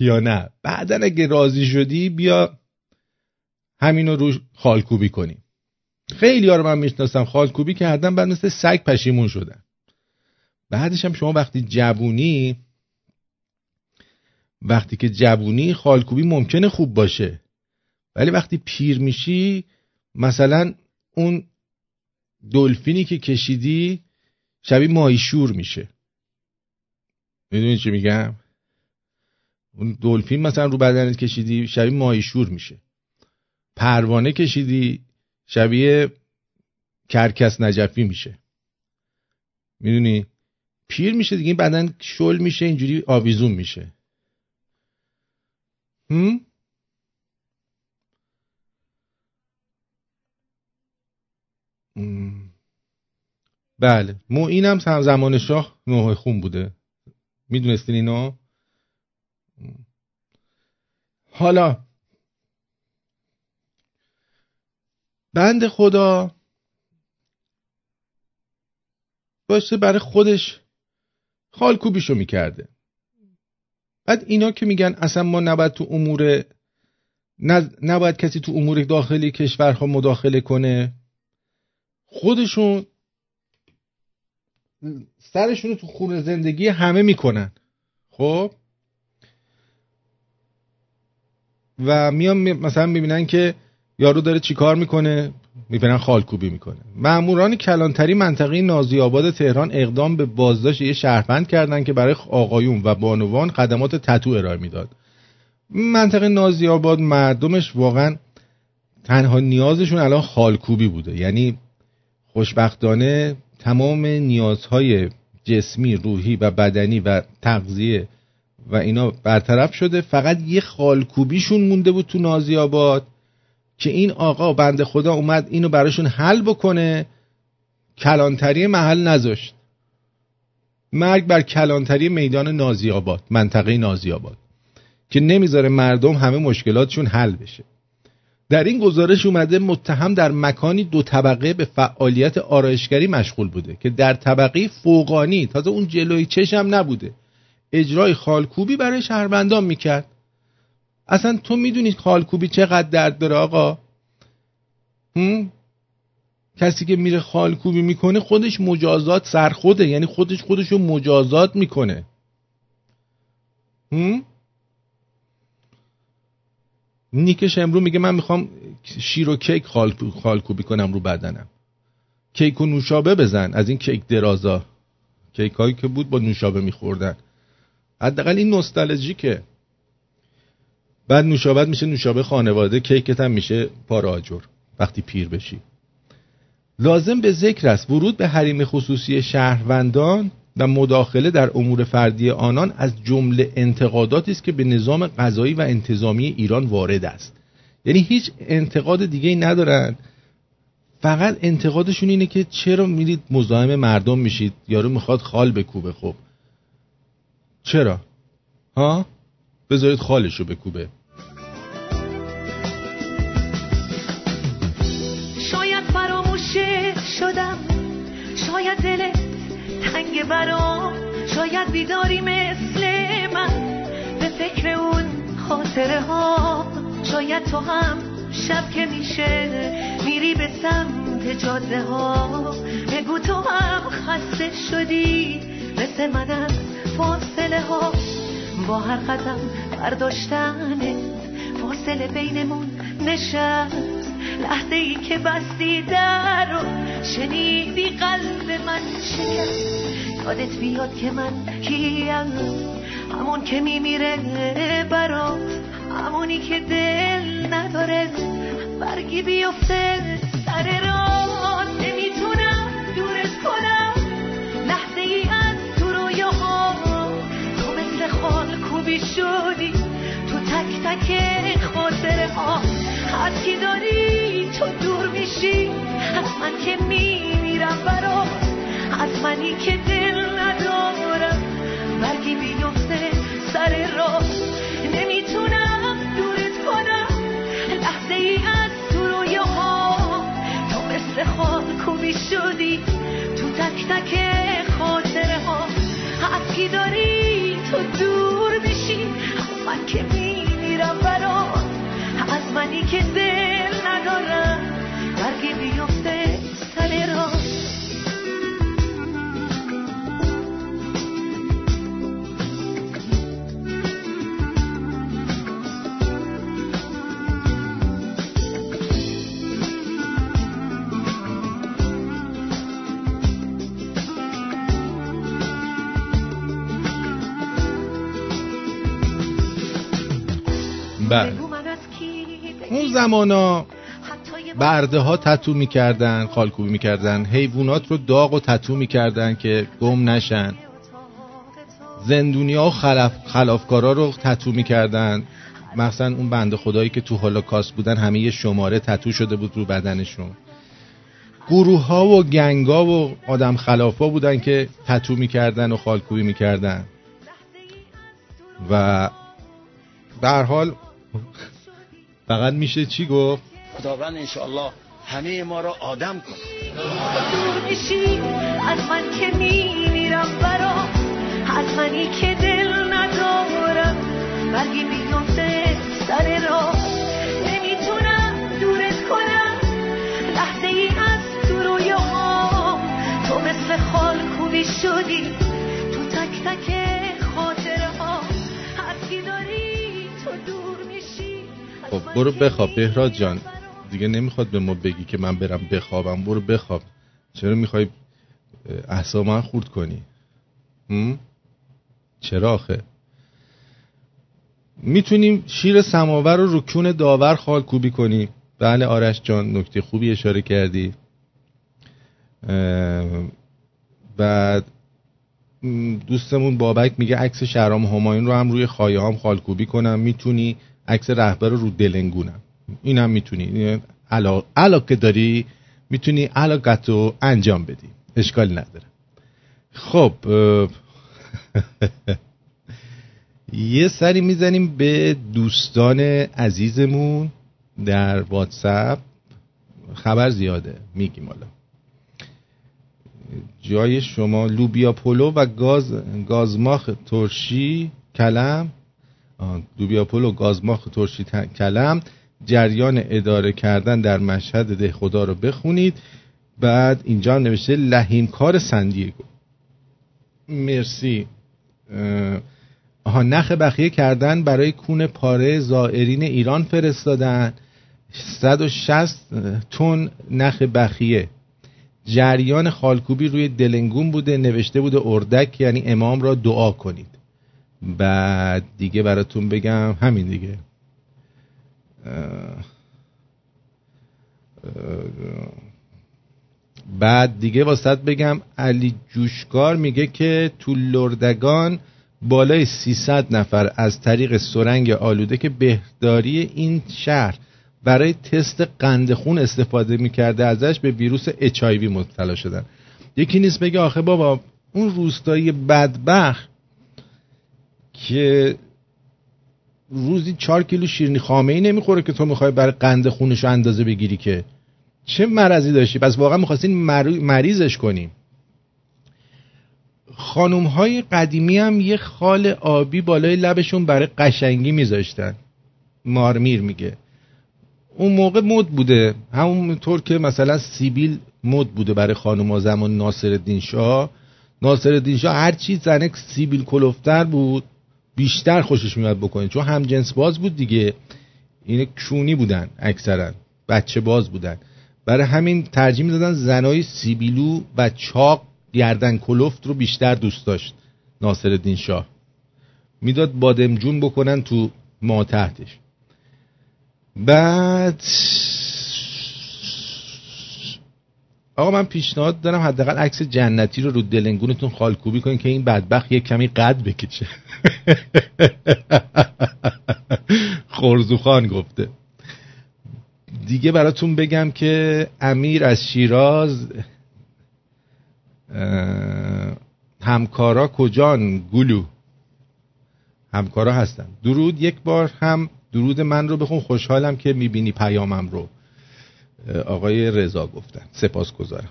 یا نه. بعدا اگه راضی شدی بیا همینو رو خالکوبی کنیم خیلی ها رو من می‌شناسم خالکوبی کردن بعد مثل سگ پشیمون شدن. بعدش هم شما وقتی جوونی وقتی که جوونی خالکوبی ممکنه خوب باشه. ولی وقتی پیر میشی مثلا اون دلفینی که کشیدی شبیه مایشور میشه. می‌دونی چی میگم؟ اون دلفین مثلا رو بدنت کشیدی شبیه مایشور میشه. پروانه کشیدی شبیه کرکس نجفی میشه. می‌دونی؟ پیر میشه دیگه این بدن شل میشه اینجوری آویزون میشه. هم؟ بله. این هم زمان شاه نوح خون بوده. می‌دونستین اینو؟ حالا. بند خدا. باشه برای خودش خالکوبیشو می‌کرده. بعد اینا که میگن اصلا ما نباید تو امور نباید کسی تو امور داخلی کشورها مداخله کنه. خودشون سرشون تو خونه زندگی همه می‌کنن. خب؟ و میان مثلا می‌بینن که یارو داره چیکار می‌کنه؟ می‌بینن خالکوبی می‌کنه. ماموران کلانتری منطقه نازی آباد تهران اقدام به بازداشت یه شهروند کردن که برای آقایون و بانوان خدمات تتو ارائه می‌داد. منطقه نازی آباد مردمش واقعا تنها نیازشون الان خالکوبی بوده. یعنی خوشبختانه تمام نیازهای جسمی روحی و بدنی و تغذیه و اینا برطرف شده. فقط یه خالکوبیشون مونده بود تو نازی آباد که این آقا بنده خدا اومد اینو براشون حل بکنه کلانتری محل نذاشت. مرگ بر کلانتری میدان نازی آباد منطقه نازی آباد که نمی‌ذاره مردم همه مشکلاتشون حل بشه. در این گزارش اومده متهم در مکانی دو طبقه به فعالیت آرایشگری مشغول بوده که در طبقه فوقانی تازه اون جلوی چشم نبوده اجرای خالکوبی برای شهروندان می‌کرد. اصلا تو می‌دونی خالکوبی چقدر درد داره آقا؟ هم؟ کسی که میره خالکوبی می‌کنه خودش مجازات سرخوده یعنی خودش خودش رو مجازات می‌کنه. هم؟ نیکش امرو میگه من می‌خوام شیر و کیک خال... خالکوبی کنم رو بدنم. کیک و نوشابه بزن. از این کیک درازا. کیک هایی که بود با نوشابه میخوردن. حداقل این نوستالژیکه. بعد نوشابه میشه نوشابه خانواده کیکت هم میشه پاراجور وقتی پیر بشی. لازم به ذکر است ورود به حریم خصوصی شهروندان و مداخله در امور فردی آنان از جمله انتقاداتی است که به نظام قضایی و انتظامی ایران وارد است. یعنی هیچ انتقاد دیگه ای ندارن. فقط انتقادشون اینه که چرا میرید مزاحم مردم میشید؟ یارو می‌خواد خال بکوبه خب. چرا؟ ها؟ بذارید خالشو بکوبه. شدم. شاید دلت تنگ برام شاید بیداری مثل من. به فکر اون خاطره ها شاید تو هم شب که میشه میری به سمت جاده ها. بگو تو هم خسته شدی مثل منم فاصله ها. با هر قدم برداشتنت فاصله بینمون نشست. لحظه ای که بستی در رو شنیدی قلب من شکست. یادت بیاد که من کیم. همون که میمیره برات همونی که دل نداره. برگی بیفته سر راه. نمی‌تونم دورت کنم. لحظه ای از تو رویاها تو مثل خال کوبی شدی. تو تک تک خاطره ها هر کی داری تو دور میشی از من که میمیرم برات از منی که دل ندارم. برگی بیفته سر راه نمی‌تونم دورت کنم. لحظه ای از تو رویاها تو مثل خال کوبی شدی تو تک تک خاطره ها. کی داری تو دور میشی از من که میمیرم برات. از منی که دل ندارم برگی بیفته سر راه بله. زمانا. برده ها تتو می‌کردن خالکوبی می‌کردن. حیوانات رو داغ و تتو می‌کردن که گم نشن. زندونی ها و خلاف خلافکارا رو تتو می‌کردن. مثلا اون بنده خدایی که تو هولوکاست بودن همه یه شماره تتو شده بود رو بدنشون. گروه ها و گنگ ها و آدم خلافا بودن که تتو می‌کردن و خالکوبی می‌کردن. و هر حال فقط میشه چی گفت؟ خداوند انشاءالله همه ما را آدم کن. دور میشی از من که میمیرم برات از منی که دل ندارم برگی بیفته سر راه نمی‌تونم دورت کنم لحظه ای از تو رویاها تو مثل خال کوبی شدی تو تک تک خب برو بخواب بهراد جان. دیگه نمی‌خواد به ما بگی که من برم بخوابم. برو بخواب. چرا می‌خوای احسا من خورد کنی؟ چرا آخه؟ می‌تونیم شیر سماور رو رکون داور خال کوبی کنیم بله آرش جان نکته خوبی اشاره کردی. بعد دوستمون بابک میگه عکس شهرام همایون رو هم روی خایه هم خالکوبی کنم. می‌تونی عکس رهبر رو رو دلنگونم. اینم می‌تونی. علا... علاقه داری می‌تونی علاقتو انجام بدی. اشکالی نداره. خب یه سری می‌زنیم به دوستان عزیزمون در واتساپ. خبر زیاده میگیم حالا. جای شما لوبیا پلو و گاز گازماخ ترشی کلم. آه، لوبیا پلو گازماخ ترشی کلم جریان اداره کردن در مشهد ده خدا رو بخونید. بعد اینجا هم نوشته لحیمکار سندیگو. مرسی. آها نخ بخیه کردن برای کون پاره زائرین ایران فرستادن. 160 تن نخ بخیه. جریان خالکوبی روی دلنگون بوده نوشته بوده اردک یعنی امام را دعا کنید. بعد دیگه براتون بگم همین دیگه. بعد دیگه واسط بگم علی جوشکار میگه که تو لردگان بالای 300 نفر از طریق سرنگ آلوده که بهداری این شهر برای تست قند خون استفاده می‌کرده ازش به ویروس اچ مبتلا شدن. یکی نیست بگه آخه بابا اون روستایی بدبخت که روزی چهار کیلو شیرینی خامه ای نمی‌خوره که تو می‌خوای برای قند خونش اندازه بگیری که. چه مرضی داشتی؟ پس واقعا می‌خواستین مریضش کنیم. خانوم های قدیمی هم یه خال آبی بالای لبشون برای قشنگی میذاشتن. مارمیر میگه. اون موقع مد بوده. همونطور که مثلا سیبیل مد بوده برای خانوما زمان ناصر الدین شاه. ناصر الدین شاه هر چی زنه سیبیل کلوفتر بود بیشتر خوشش میاد بکنه چون هم جنس باز بود دیگه. این کونی بودن اکثرا. بچه باز بودن. برای همین ترجیح می‌دادن زنای سیبیلو و چاق گردن کلفت رو بیشتر دوست داشت ناصر الدین شاه. می‌داد بادمجون بکنن تو ما تحتش. بعد آقا من پیشنهاد دارم حداقل عکس جنتی رو رو دلنگونتون خالکوبی کنین که این بدبخت یک کمی قد بکشه. خورزوخان گفته. دیگه براتون بگم که امیر از شیراز همکارا کجان گلو؟ همکارا هستن. درود یک بار هم درود من رو بخون خوشحالم که می‌بینی پیامم رو. آقای رضا گفتن. سپاس گذارم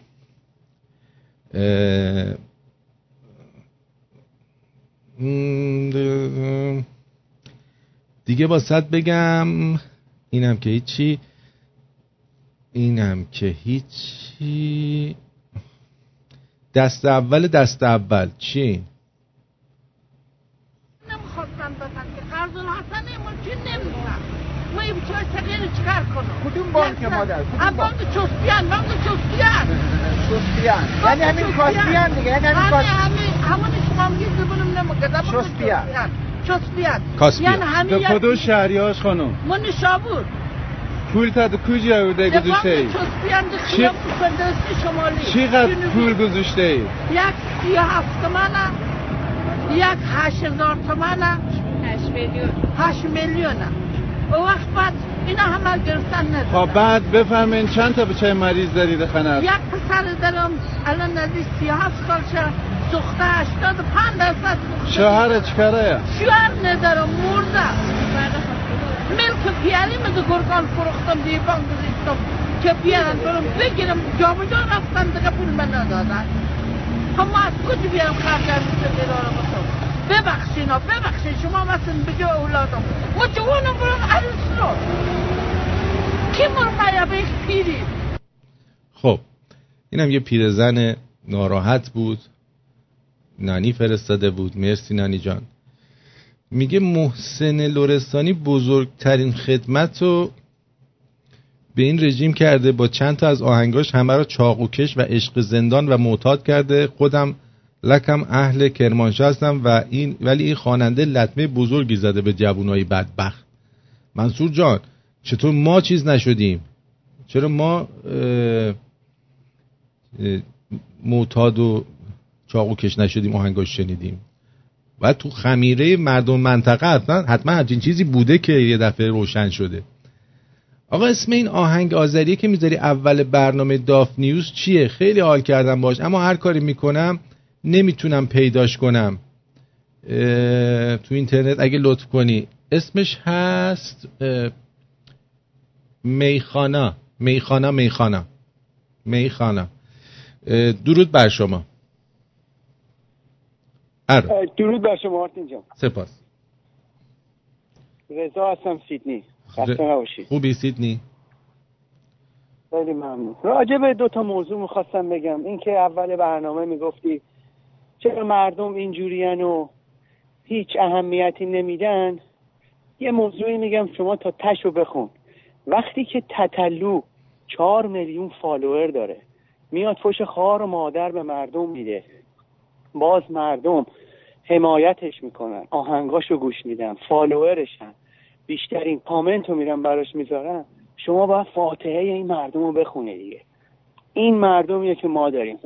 دیگه باست بگم اینم که هیچی اینم که هیچی. دست اول دست اول چی؟ نمی‌خواستم بدن که قرض الحسن چی نمیدن ما این بیچاره تغییر چکار کنم؟ کدوم بانک مادر؟ بانک چوستیان بانک چوستیان چوستیان یعنی همین کاسپیان دیگه یعنی همین کاس همین همون چوستیان. چوستیان کاسپیان. یعنی کدو شهریاش خانم؟ من نشابور. پول تا آورده در بانک گذاشته ای؟ چی- چقدر جنوبی. پول گذاشته ای؟ یک سی هفت تومنه. یک هشت هزار تومنه. هشت میلیون. هشت میلیونه. وقت بعد اینا همه گرفتن ندارن خب بعد بفهمین چند تا بچه مریض دارید خنف یک پسر دارم الان نزدیک سی هفت سال شه سخته هشتاد و پنج درصد. شوهر چکاره شوهر ندارم مرده. ملک پیالی مگه گرگان فروختم دیگه بانک گذاشتم. که بیارن برم بگیرم. جا رفتن دیگه پول من ندادن. هم ما از کجا بیارم خرج از رو ببخشینا ببخشین. شما مثلا بجا اولادم. ما جوانم برم عروس رو کی مرمایه پیری؟ خب اینم یه پیرزن ناراحت بود. نانی فرستاده بود. مرسی نانی جان. میگه محسن لورستانی بزرگترین خدمت رو به این رژیم کرده با چند تا از آهنگاش همه رو چاقوکش و عشق زندان و معتاد کرده. خودم لکم اهل کرمانشاه هستم و این ولی این خواننده لطمه بزرگی زده به جوانای بدبخت. منصور جان چطور ما چیز نشدیم؟ چرا ما معتاد و چاقو کش نشدیم آهنگاش شنیدیم؟ و تو خمیره مردم منطقه حتما حتما همچین چیزی بوده که یه دفعه روشن شده. آقا اسم این آهنگ آذریه که می‌ذاری اول برنامه داف نیوز چیه؟ خیلی حال کردم باش اما هر کاری می‌کنم نمی‌تونم پیداش کنم. تو اینترنت اگه لطف کنی. اسمش هست میخانا. میخانا میخانا. میخانا. درود بر شما. ار درود بر شما مارتین جان. سپاس. رضا هستم سیدنی. ر- خوبی سیدنی؟ خیلی ممنون. راجع به دو تا موضوع می‌خواستم بگم. اینکه اول برنامه می‌گفتی چرا مردم اینجورین و هیچ اهمیتی نمیدن؟ یه موضوعی میگم شما تا تشو بخون. وقتی که تتلو چهار میلیون follower داره میاد فش خار و مادر به مردم میده. باز مردم حمایتش می‌کنن آهنگاشو گوش میدن follower شن. بیشترین کامنت رو میرن براش می‌ذارن. شما باید فاتحه این مردم رو بخونه دیگه. این مردمیه که ما داریم.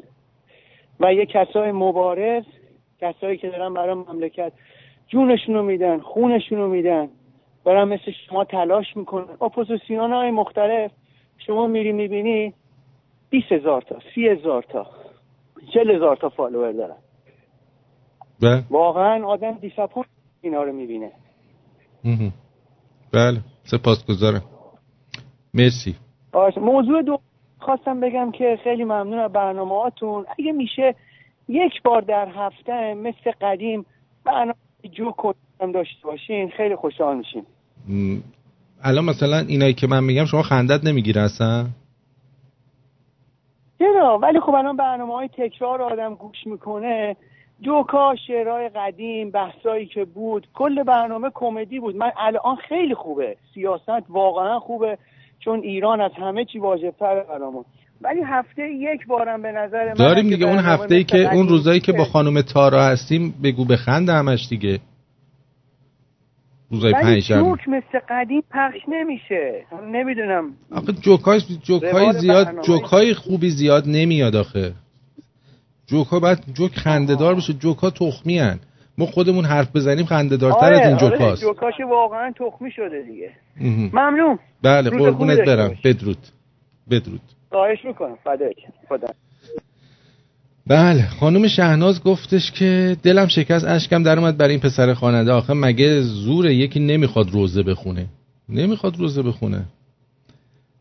و یه کسای مبارز کسایی که دارن برای مملکت جونشون رو میدن خونشون رو میدن دارن مثل شما تلاش می‌کنن. اپوزیسیون های مختلف شما میری می‌بینی 20 هزار تا سی هزار تا چل هزار تا follower دارن. بله. واقعا آدم disappoint اینا رو می‌بینه. بله. سپاسگزارم. مرسی. موضوع دو خواستم بگم که خیلی ممنون از برنامه هاتون اگه میشه یک بار در هفته مثل قدیم برنامه جو هم داشته باشین. خیلی خوشحال میشیم. الان مثلا اینایی که من میگم شما خندت نمی‌گیره اصلا؟ چرا؟ ولی خب الان برنامه های تکرار آدم گوش می‌کنه. جوکا شعرهای قدیم بحثایی که بود کل برنامه کمدی بود. من الان خیلی خوبه. سیاست واقعا خوبه. چون ایران از همه چی واجبتر برامون. ولی هفته یک بارم به نظر من داریم دیگه اون هفته ای که اون روزایی که با. خانم تارا هستیم بگو بخند همش دیگه. روزای پنج شنبه جوک مثل قدیم پخش نمیشه. نمی‌دونم. آخه جوکای جوکای زیاد جوکای خوبی زیاد نمیاد آخه. جوکا باید جوک خندهدار بشه. جوکا تخمی هن. ما خودمون حرف بزنیم خندهدارتر از این آره جوکاست. جوکاش واقعا تخمی شده دیگه. ممنون. بله قربونت برم. بدرود. بدرود. خواهش می‌کنم. فدایک خدا. بله خانم شهناز گفتش که دلم شکست اشکم در اومد برای این پسر خواننده. آخه مگه زور یکی نمی‌خواد روزه بخونه؟ نمی‌خواد روزه بخونه.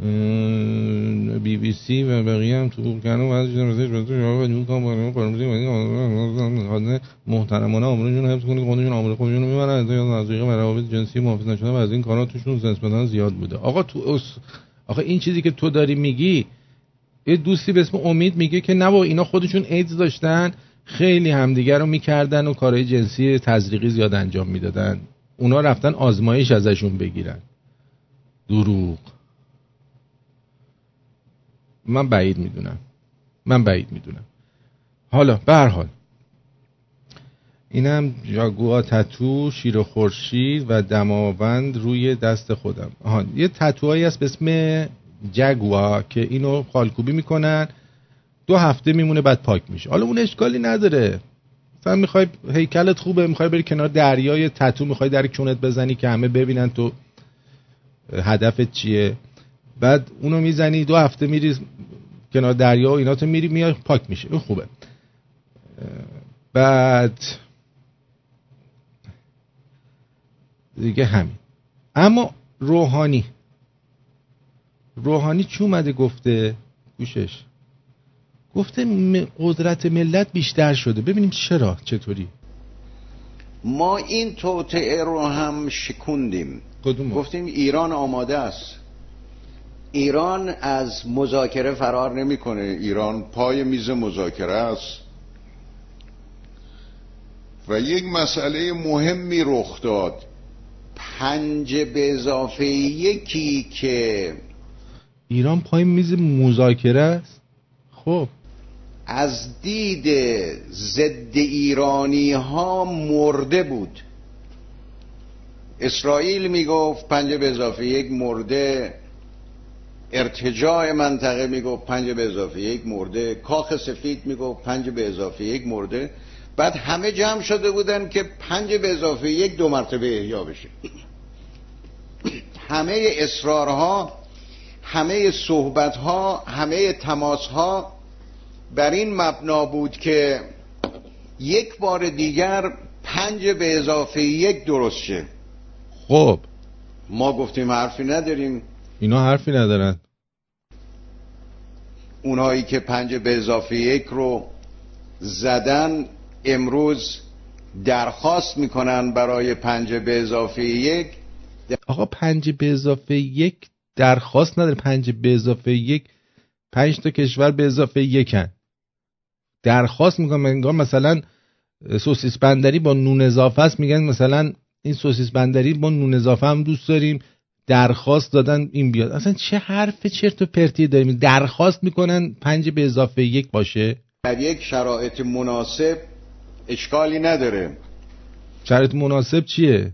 بی بی سی و بقیه هم تو کردن و مثلش به تو جواب بدون کام برای قرمزی و محترمانه آمرشون حفظ کنید خودشون آمر خودشون رو می‌برن از و روابط جنسی محافظ نشده و از این کارا توشون نسبتا زیاد بوده آقا تو. آقا این چیزی که تو داری میگی یه دوستی به اسم امید میگه که نه اینا خودشون ایدز داشتن خیلی همدیگر رو می‌کردن و کارهای جنسی تزریقی زیاد انجام می‌دادن اونا رفتن آزمایش ازشون بگیرن دروغ من بعید می‌دونم. من بعید می‌دونم. حالا به اینم جاگوها تتو شیر خورشید و دماوند روی دست خودم. آها یه تتوهایی هست به اسم جگوا که اینو خالکوبی می‌کنن. دو هفته میمونه بعد پاک میشه. حالا اون اشکالی نداره. مثلا می‌خوای هیکلت خوبه می‌خوای بری کنار دریای تتو می‌خوای در کونت بزنی که همه ببینن تو هدفت چیه. بعد اونو می‌زنی دو هفته میری کنار دریا و اینا تو میری میای پاک میشه این خوبه. بعد دیگه همین. اما روحانی. روحانی چی اومده گفته؟ گوشش. گفته قدرت ملت بیشتر شده. ببینیم چرا چطوری؟ ما این توطعه رو هم شکوندیم. کدوم گفتیم ایران آماده است. ایران از مذاکره فرار نمی‌کنه. ایران پای میز مذاکره است. و یک مسئله مهمی رخ داد. پنج به اضافه یکی که ایران پای میز مذاکره است. خب. از دید ضد ایرانی ها مرده بود. اسرائیل می‌گفت پنج به اضافه یک مرده. ارتجاع منطقه می‌گفت پنج به اضافه یک مرده. کاخ سفید می‌گفت پنج به اضافه یک مرده. بعد همه جمع شده بودن که پنج به اضافه یک دو مرتبه احیا بشه. همه اصرارها همه صحبتها همه تماسها بر این مبنا بود که یک بار دیگر پنج به اضافه یک درست شه. خب. ما گفتیم حرفی نداریم. اینا حرفی ندارن. اونایی که پنج به اضافه یک رو زدن امروز درخواست می‌کنن برای پنج به اضافه یک. آقا پنج به اضافه یک درخواست نداره. پنج به اضافه یک پنج تا کشور به اضافه یکن. درخواست می‌کنن. انگار مثلا سوسیس بندری با نون اضافه است. میگن مثلا این سوسیس بندری با نون اضافه هم دوست داریم. درخواست دادن این بیاد. اصلا چه حرف چرت و پرتی داریم؟ درخواست می‌کنن پنج به اضافه یک باشه. در یک شرایط مناسب اشکالی نداره. شرایط مناسب چیه؟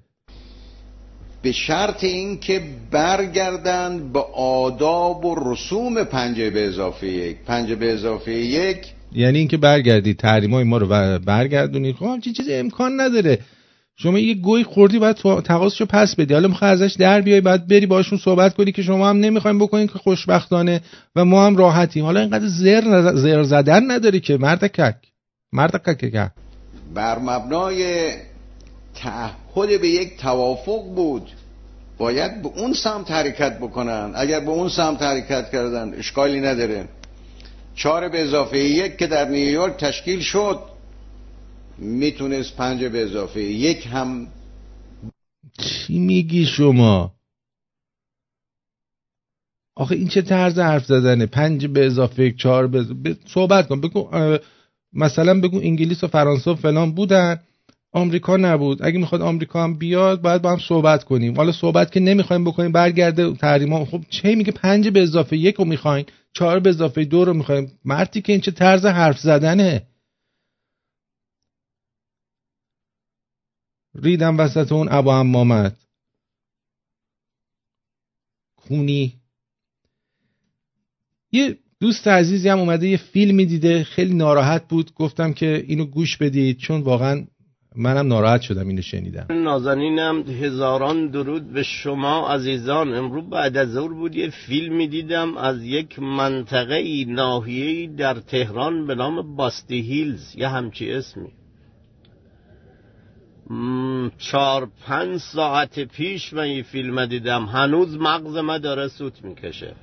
به شرط اینکه برگردند به آداب و رسوم پنج به اضافه یک. پنج به اضافه یک یعنی اینکه برگردی تحریمای ما رو بر- برگردونی. خب همچین چیزی امکان نداره. شما یه گوی خوردی باید تقاضاشو پس بدی. حالا می‌خوای ازش در بیای بعد بری باشون صحبت کنی که شما هم نمی‌خوایم بکنین که خوشبختانه و ما هم راحتیم. حالا اینقدر زر زر زدن نداری که. مرد کک. مرد کک بر مبنای تعهد به یک توافق بود. باید به اون سمت حرکت بکنن. اگر به اون سمت حرکت کردن اشکالی نداره. چهار به اضافه یک که در نیویورک تشکیل شد. می‌تونست پنج به اضافه یک هم چی میگی شما؟ آخه این چه طرز حرف زدنه؟ پنج به اضافه یک چهار به اضافه- صحبت کن. بگو مثلا بگو انگلیس و فرانسه و فلان بودن. آمریکا نبود. اگه می‌خواد آمریکا هم بیاد باید با هم صحبت کنیم. حالا صحبت که نمی‌خوایم بکنیم برگرده تحریما. خب چه میگه؟ پنج به اضافه یک رو می‌خواین چهار به اضافه دو رو می‌خوایم مردی که این چه طرز حرف زدنه؟ ریدم وسط اون ابا امامت کونی یه دوست عزیزی هم اومده یه فیلمی دیده خیلی ناراحت بود. گفتم که اینو گوش بدید چون واقعا منم ناراحت شدم اینو شنیدم. نازنینم هزاران درود به شما عزیزان. امروز بعد از ظهر بود یه فیلمی دیدم از یک منطقه ناحیه‌ای در تهران به نام باستی هیلز یه همچی اسمی. چهار پنج ساعت پیش من یه فیلم دیدم. هنوز مغز من داره سوت می‌کشه.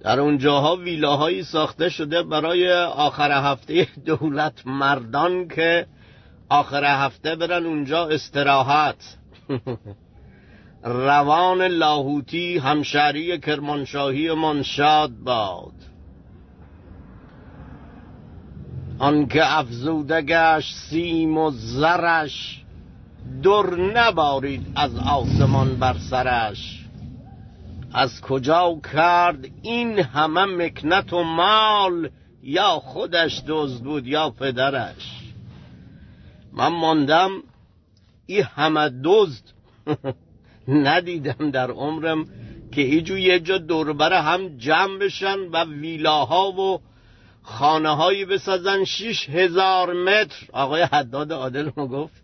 در اونجاها ویلاهایی ساخته شده برای آخر هفته دولت مردان که آخر هفته برن اونجا استراحت. روان لاهوتی همشهری کرمانشاهی من شاد باد. آنکه افزوده گشت سیم و زرش در نبارید از آسمان بر سرش. از کجا کرد این همه مکنت و مال؟ یا خودش دزد بود یا پدرش. من ماندم این همه دزد. ندیدم در عمرم که ایجو یه جا دوربر هم جمع بشن و ویلاها و خانه هایی بسازن شیش هزار متر. آقای حداد عادل ما گفت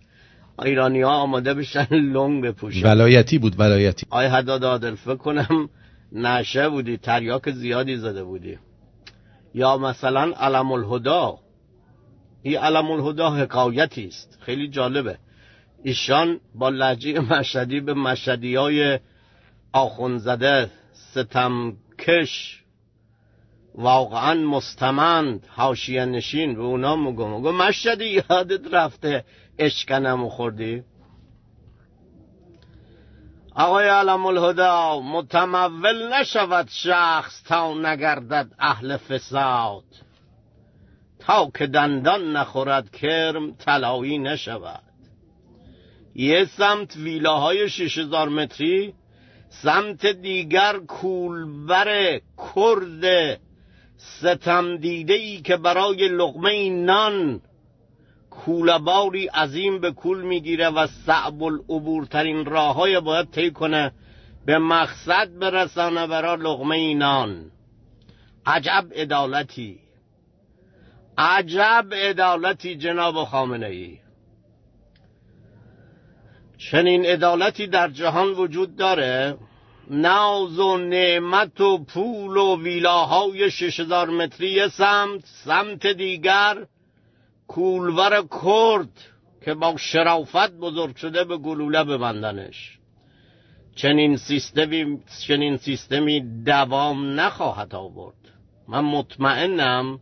ایرانی ها آماده بشن لنگ بپوشن. ولایتی بود ولایتی. آی حداد عادل فکر کنم نشه بودی تریاک زیادی زده بودی. یا مثلا علم الهدا این علم الهدا حکایتی است. خیلی جالبه. ایشان با لحجه مشهدی به مشهدی های آخونزده ستمکش واقعا مستمند حاشیه نشین به اونا میگم. میگم مشهدی یادت رفته. اشکنمو خوردی. آقای علم الهدا متمول نشود شخص تا نگردد اهل فساد. تا که دندان نخورد کرم طلایی نشود. یه سمت ویلاهای شش هزار متری سمت دیگر کولبر کرد ستم دیده که برای لقمه نان کولباری عظیم به کول می‌گیره و صعب العبورترین راه های باید طی کنه به مقصد برسانه برای لقمه نان. عجب عدالتی. عجب عدالتی جناب خامنه ای چنین عدالتی در جهان وجود داره ناز و نعمت و پول و ویلاهای شش هزار متری سمت سمت دیگر کولور کرد که با شرافت بزرگ شده به گلوله ببندنش. چنین سیستمی چنین سیستمی دوام نخواهد آورد. من مطمئنم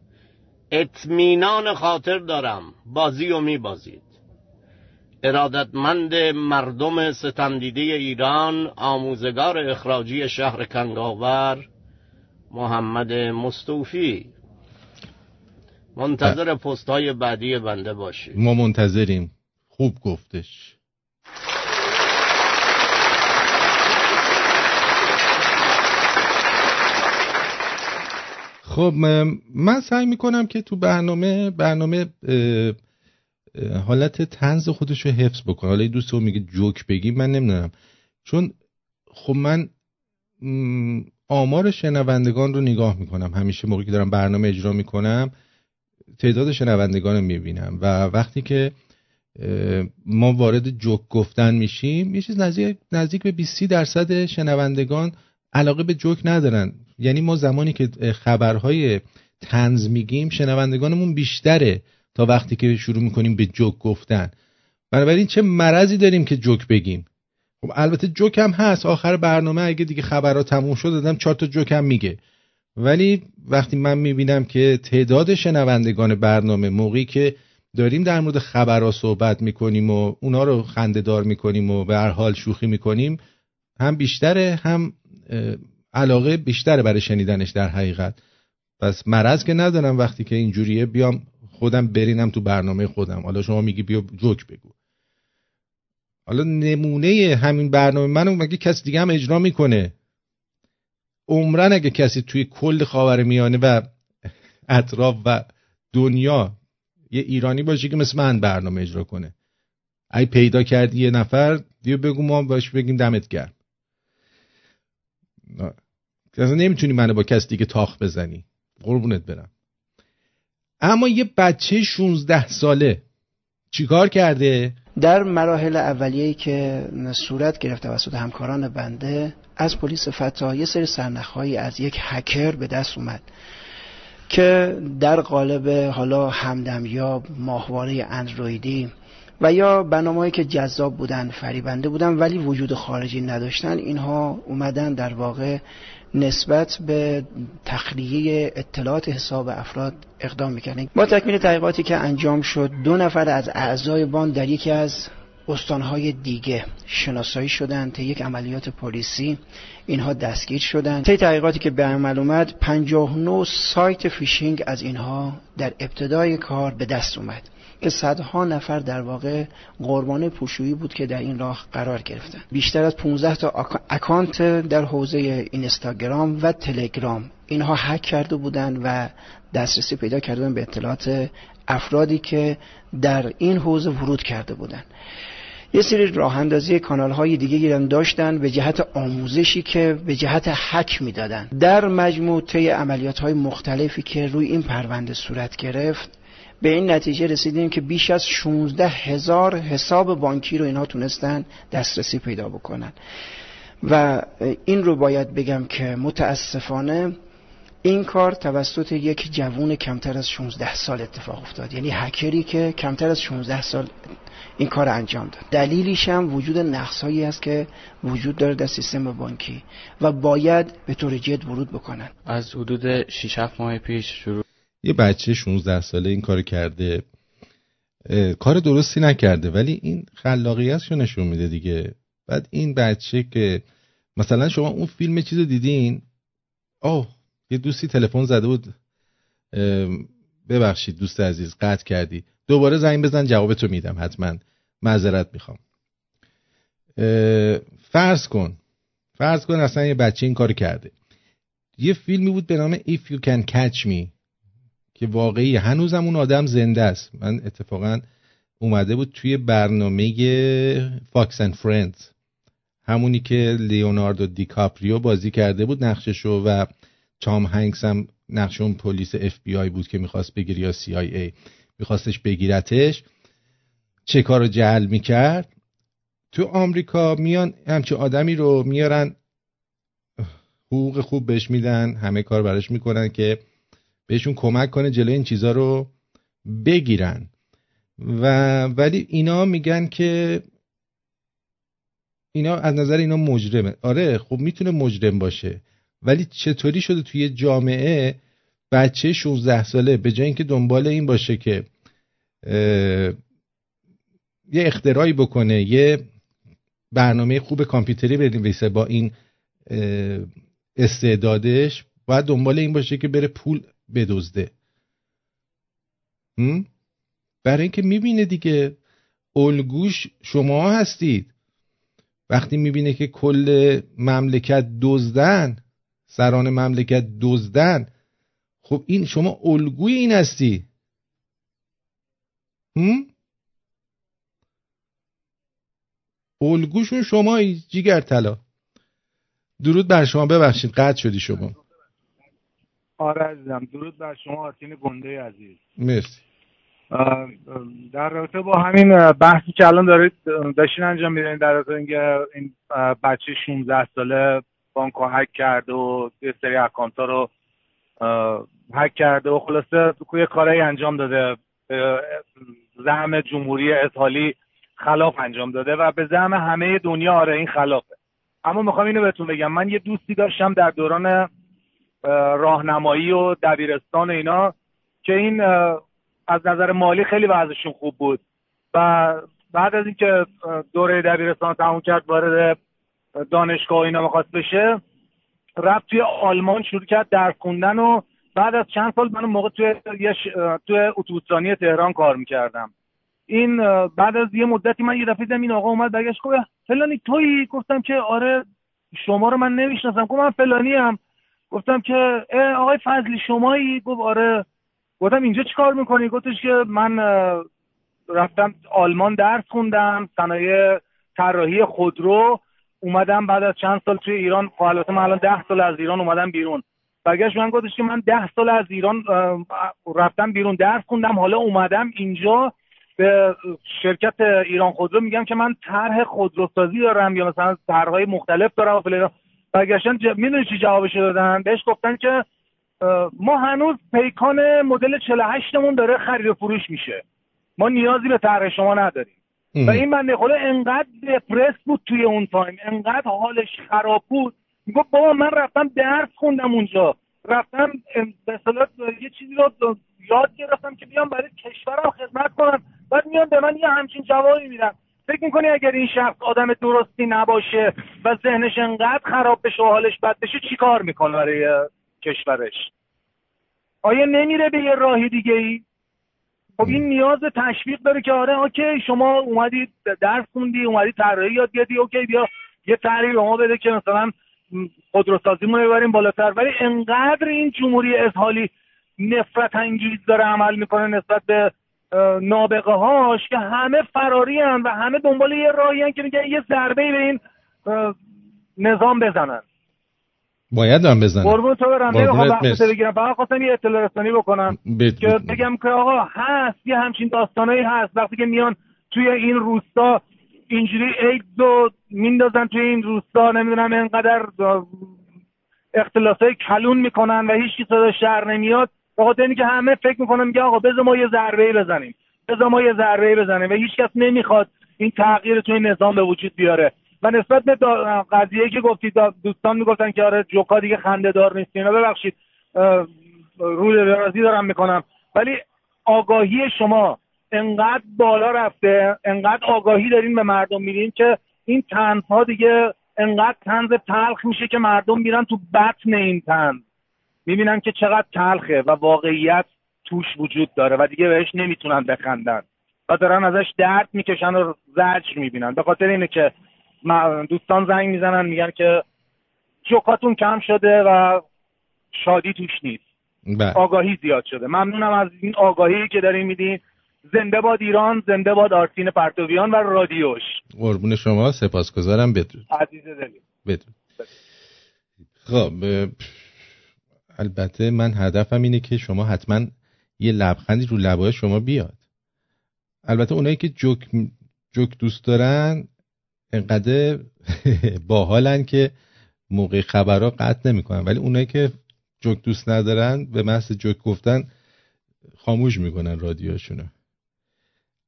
اطمینان خاطر دارم. بازی و میبازید. ارادتمند مردم ستمدیده ایران آموزگار اخراجی شهر کنگاور محمد مستوفی منتظر پست های بعدی بنده باشید. ما منتظریم. خوب گفتش. خب من سعی می‌کنم که تو برنامه برنامه حالت تنز خودش رو حفظ بکنم حالا دوست رو میگه جوک بگی من نمی‌دونم. چون خب من آمار شنوندگان رو نگاه می‌کنم. همیشه موقعی که دارم برنامه اجرا می‌کنم تعداد شنوندگان رو می‌بینم. و وقتی که ما وارد جوک گفتن میشیم یه چیز نزدیک, نزدیک به 20 درصد شنوندگان علاقه به جوک ندارن. یعنی ما زمانی که خبرهای تنز میگیم شنوندگانمون بیشتره. تا وقتی که شروع می‌کنیم به جوک گفتن. بنابراین چه مرضی داریم که جوک بگیم؟ خب البته جوک هم هست. آخر برنامه اگه دیگه خبرها تموم شد دادم چهار تا جوک هم میگه. ولی وقتی من می‌بینم که تعداد شنوندگان برنامه موقعی که داریم در مورد خبرها صحبت می‌کنیم و اونا رو خندهدار می‌کنیم و به هر حال شوخی می‌کنیم هم بیشتره هم علاقه بیشتره برای شنیدنش در حقیقت. پس مرض که ندارم وقتی که اینجوریه بیام خودم برینم تو برنامه خودم. حالا شما میگی بیا جوک بگو. حالا نمونه همین برنامه منو مگه کسی دیگه هم اجرا می‌کنه؟ عمرن اگه کسی توی کل خاور میانه و اطراف و دنیا یه ایرانی باشه که مثل من برنامه اجرا کنه. ای پیدا کردی یه نفر دیو بگو ما باش بگیم دمت گرم. اصلا نمی‌تونی منو با کسی دیگه تاخ بزنی. قربونت برم. اما یه بچه 16 ساله. چیکار کرده؟ در مراحل اولیه‌ای که صورت گرفت توسط همکاران بنده از پلیس فتا یه سری سرنخهایی از یک هکر به دست اومد که در قالب حالا همدمیاب ماهواره اندرویدی و یا برنامه‌هایی که جذاب بودن فریبنده بودن ولی وجود خارجی نداشتن اینها اومدن در واقع نسبت به تخلیه اطلاعات حساب افراد اقدام می‌کنن با تکمیل تحقیقاتی که انجام شد دو نفر از اعضای باند در یکی از استانهای دیگه شناسایی شدند طی یک عملیات پلیسی اینها دستگیر شدند طی تحقیقاتی که به عمل اومد 59 سایت فیشینگ از اینها در ابتدای کار به دست اومد. که صدها نفر در واقع قربانی پولشویی بود که در این راه قرار گرفتن. بیشتر از 15 تا account در حوزه اینستاگرام و تلگرام. اینها هک کرده بودند و دسترسی پیدا کرده بودند به اطلاعات افرادی که در این حوزه ورود کرده بودند یه سری راه اندازی کانال های دیگه هم داشتن به جهت آموزشی که به جهت حک می‌دادن. در مجموع طی عملیات های مختلفی که روی این پرونده صورت گرفت به این نتیجه رسیدیم که بیش از 16 هزار حساب بانکی رو اینها تونستن دسترسی پیدا بکنن. و این رو باید بگم که متاسفانه این کار توسط یک جوون کمتر از 16 سال اتفاق افتاد. یعنی هکری که کمتر از 16 سال این کار انجام داد. دلیلیش هم وجود نقصهایی است که وجود داره در سیستم بانکی و باید به طور جد ورود بکنن. از حدود 6 7 ماه پیش شروع یه بچه 16 ساله این کار کرده کار درستی نکرده ولی این خلاقیتشو نشون میده دیگه. بعد این بچه که مثلا شما اون فیلم چیز رو دیدین؟ آه یه دوستی تلفن زده بود ببخشید دوست عزیز قطع کردی. دوباره زنگ بزن جوابتو میدم حتما. معذرت می‌خوام. فرض کن فرض کن اصلا یه بچه این کار کرده. یه فیلمی بود به نام If You Can Catch Me. که واقعی هنوزم اون آدم زنده است. من اتفاقا اومده بود توی برنامه Fox and Friends همونی که لیوناردو دیکاپریو بازی کرده بود نقششو و تام هنکس هم نقش اون پلیس اف بی آی بود که می‌خواست بگیر یا سی آی ای میخواستش بگیرتش. چه کار جعل می‌کرد؟ تو آمریکا میان همچه آدمی رو میارن حقوق خوب بهش میدن همه کار براش می‌کنن که بهشون کمک کنه جلوی این چیزا رو بگیرن. و ولی اینا میگن که اینا از نظر اینا مجرمه. آره خب می‌تونه مجرم باشه. ولی چطوری شده توی جامعه بچه 16 ساله به جای اینکه دنبال این باشه که یه اختراعی بکنه یه برنامه خوب کامپیوتری بنویسه با این استعدادش باید دنبال این باشه که بره پول بدزده. برای اینکه می‌بینه دیگه الگوش شما هستید. وقتی می‌بینه که کل مملکت دزدن سران مملکت دزدن خب این شما الگوی این هستی. هم؟ الگوشون شما جیگر طلا. درود بر شما. ببخشید قطع شدی شما. آره عزیزم. درود بر شما آرتین گنده عزیز. مرسی. در رابطه با همین بحثی که الان دارید داشتین انجام میدین در رابطه اینکه این بچه 16 ساله بانک هک کرده و یه سری اکانت ها رو هک کرده و خلاصه یه کارهایی انجام داده. زعم جمهوری اسحالی خلاف انجام داده و به زعم همه دنیا آره این خلافه. اما می‌خوام اینو بهتون بگم. من یه دوستی داشتم در دوران راهنمایی و دبیرستان و اینا که این از نظر مالی خیلی وضعشون خوب بود. و بعد از اینکه دوره دبیرستان تموم کرد وارد دانشگاه اینا می‌خواست بشه رفت توی آلمان شروع کرد درس خوندن و بعد از چند سال من موقع توی یه ش... توی اتوبوسرانی تهران کار می‌کردم. این بعد از یه مدتی من یه دفعه دیدم این آقا اومد برگشت گفت فلانی تویی؟ گفتم که آره شما رو من نمی‌شناسم. گفت من فلانی هم گفتم که آقای فضلی شمایی؟ گفت آره. گفتم اینجا چی کار می‌کنی؟ گفتش که من رفتم آلمان درس خوندم صنایع طراحی خودرو. اومدم بعد از چند سال توی ایران خب البته من الان ده سال از ایران اومدم بیرون. برگشت من گفتش که من ده سال از ایران رفتم بیرون درس خوندم حالا اومدم اینجا به شرکت ایران خودرو. میگم که من طرح خودروسازی دارم یا مثلا طرحهای مختلف دارم و فلان برگشتن ج... می‌دونی چی جوابش دادن؟ بهش گفتن که ما هنوز پیکان مدل 48 مون داره خرید و فروش میشه. ما نیازی به طرح شما نداریم. و این بنده خدا انقدر دپرس بود توی اون تایم. انقدر حالش خراب بود. می‌گفت بابا من رفتم درس خوندم اونجا. رفتم به یه چیزی رو یاد گرفتم که بیام برای کشورم خدمت کنم. بعد میان به من یه همچین جوابی میدن. فکر می‌کنی اگر این شخص آدم درستی نباشه و ذهنش انقدر خراب بشه و حالش بد بشه چی کار می‌کنه برای کشورش؟ آیا نمیره به یه راهی دیگه ای خب این نیاز تشویق داره که آره اوکی شما اومدی درس خوندی اومدی طراحی یاد گرفتی اوکی بیا یه تعریف به ما بده که مثلا خودروسازیمون ببریم بالاتر. ولی انقدر این جمهوری اسحالی نفرت انگیز داره عمل می‌کنه نسبت به نابغه هاش که همه فراری هن و همه دنبال یه راهی که میگه یه ضربه به این نظام بزنن. باید هم بزنن. قربون تو برم. بگیرم. فقط خواستم یه اطلاع رسانی بکنم. که بگم که آقا هست یه همچین داستانایی هست. وقتی که میان توی این روستا اینجوری ایدز و میندازن توی این روستا نمی‌دونم اینقدر اختلاسای کلون می‌کنن و هیچ صدا شهر نمیاد. بخاطر اینکه همه فکر می‌کنن میگه آقا بذار ما یه ضربه بزنیم. بذار ما یه ضربه بزنیم. و هیچ کس نمی‌خواد این تغییر توی نظام به وجود بیاره. و نسبت به قضیه که گفتید دوستان می‌گفتن که آره جوکا دیگه خنده دار نیست. اینا ببخشید روی درازی دارم می‌کنم. ولی آگاهی شما انقدر بالا رفته انقدر آگاهی دارین به مردم میدین که این تنها دیگه انقدر تنز تلخ میشه که مردم میرن تو بطن این تنز می‌بینن که چقدر تلخه و واقعیت توش وجود داره و دیگه بهش نمی‌تونن بخندن. و دارن ازش درد می‌کشن و زجر می‌بینن. به خاطر اینه که دوستان زنگ می‌زنن میگن که جوکاتون کم شده و شادی توش نیست. بله. آگاهی زیاد شده. ممنونم از این آگاهی که دارین میدین. زنده باد ایران زنده باد آرتین پرتویان و رادیوش. قربون شما سپاسگزارم. بدرود. عزیز دلی بدرود. خب البته من هدفم اینه که شما حتما یه لبخندی رو لبای شما بیاد. البته اونایی که جوک, جوک دوست دارن انقدر باحالن که موقع خبرها قطع نمی‌کنن. ولی اونایی که جوک دوست ندارن به محض جوک گفتن خاموش می‌کنن رادیوشونو.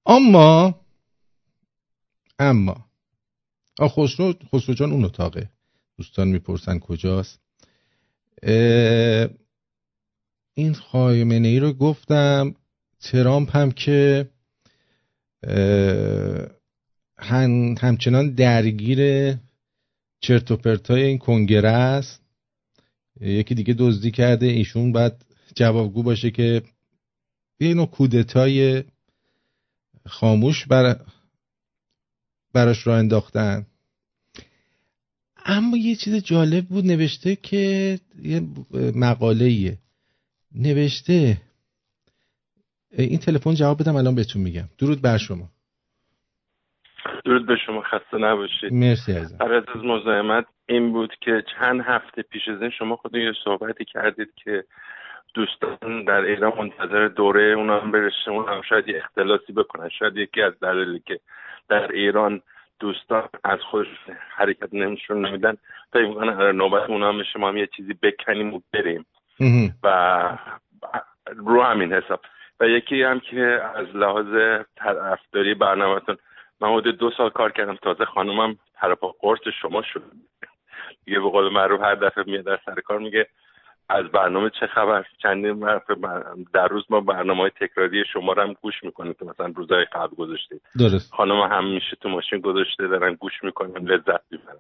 اما اما خسرو خسرو جان اون اتاقه. دوستان می‌پرسن کجاست؟ این خایمنه ای رو گفتم ترامپ هم که هم همچنان درگیر چرت و پرتای این کنگره است. یکی دیگه دزدی کرده ایشون بعد جوابگو باشه که نوع کودتای خاموش بر براش را انداختن. اما یه چیز جالب بود نوشته که یه مقاله نوشته این تلفن جواب بدم الان بهتون میگم. درود بر شما. درود به شما خسته نباشید. مرسی عزیزم. عرض از مزاحمت این بود که چند هفته پیش از این شما خود یه صحبتی کردید که دوستان در ایران منتظر دوره اونا هم برسه اونا هم شاید یه اختلاسی بکنن. شاید یکی از دلایلی که در ایران دوستان از خودش حرکت نمیشون نمیدن. فکر می‌کنن نوبت اونا هم شما هم یه چیزی بکنیم و بریم. و رو همین حساب. و یکی هم که از لحاظ طرفداری برنامهتون من حدود دو سال کار کردم. تازه خانومم پرپا قرص شما شد. دیگه به قول معروف هر دفعه میاد در سر کار میگه از برنامه چه خبر؟ چندین مرتبه در روز ما برنامه های تکراری شما رو هم گوش می‌کنیم که مثلا روزهای قبل گذاشتید درست. خانم هم میشه تو ماشین گذاشته دارن گوش می‌کنن لذت می‌برن.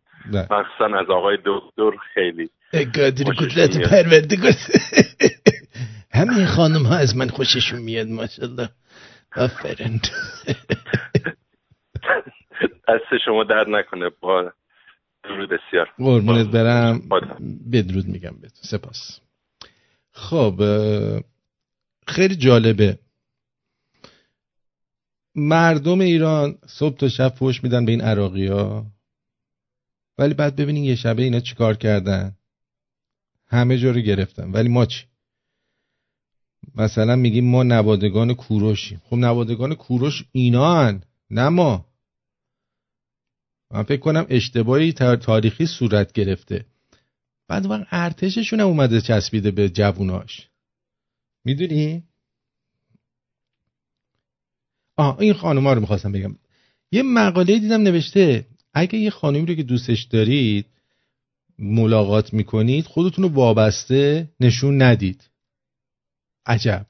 مخصوصا از آقای دکتر خیلی. قادر قدرت. پروردگار همه خانم ها از من خوششون میاد ماشاءالله. آفرین. دست شما درد نکنه. با درود بسیار. قربونت برم. بدرود میگم بهت. سپاس. خب خیلی جالبه. مردم ایران صبح تا شب فوش میدن به این عراقی ها ولی بعد ببینین یه شبه اینا چیکار کردن. همه جا رو گرفتن. ولی ما چی؟ مثلا میگیم ما نوادگان کوروشیم. خب نوادگان کوروش اینان نه ما. من فکر کنم اشتباهی تار- تاریخی صورت گرفته. بعد وقت ارتششون هم اومده چسبیده به جووناش. می‌دونی؟ آه این خانوما رو می‌خواستم بگم. یه مقاله دیدم نوشته اگه یه خانمی رو که دوستش دارید ملاقات می‌کنید خودتون رو وابسته نشون ندید. عجب.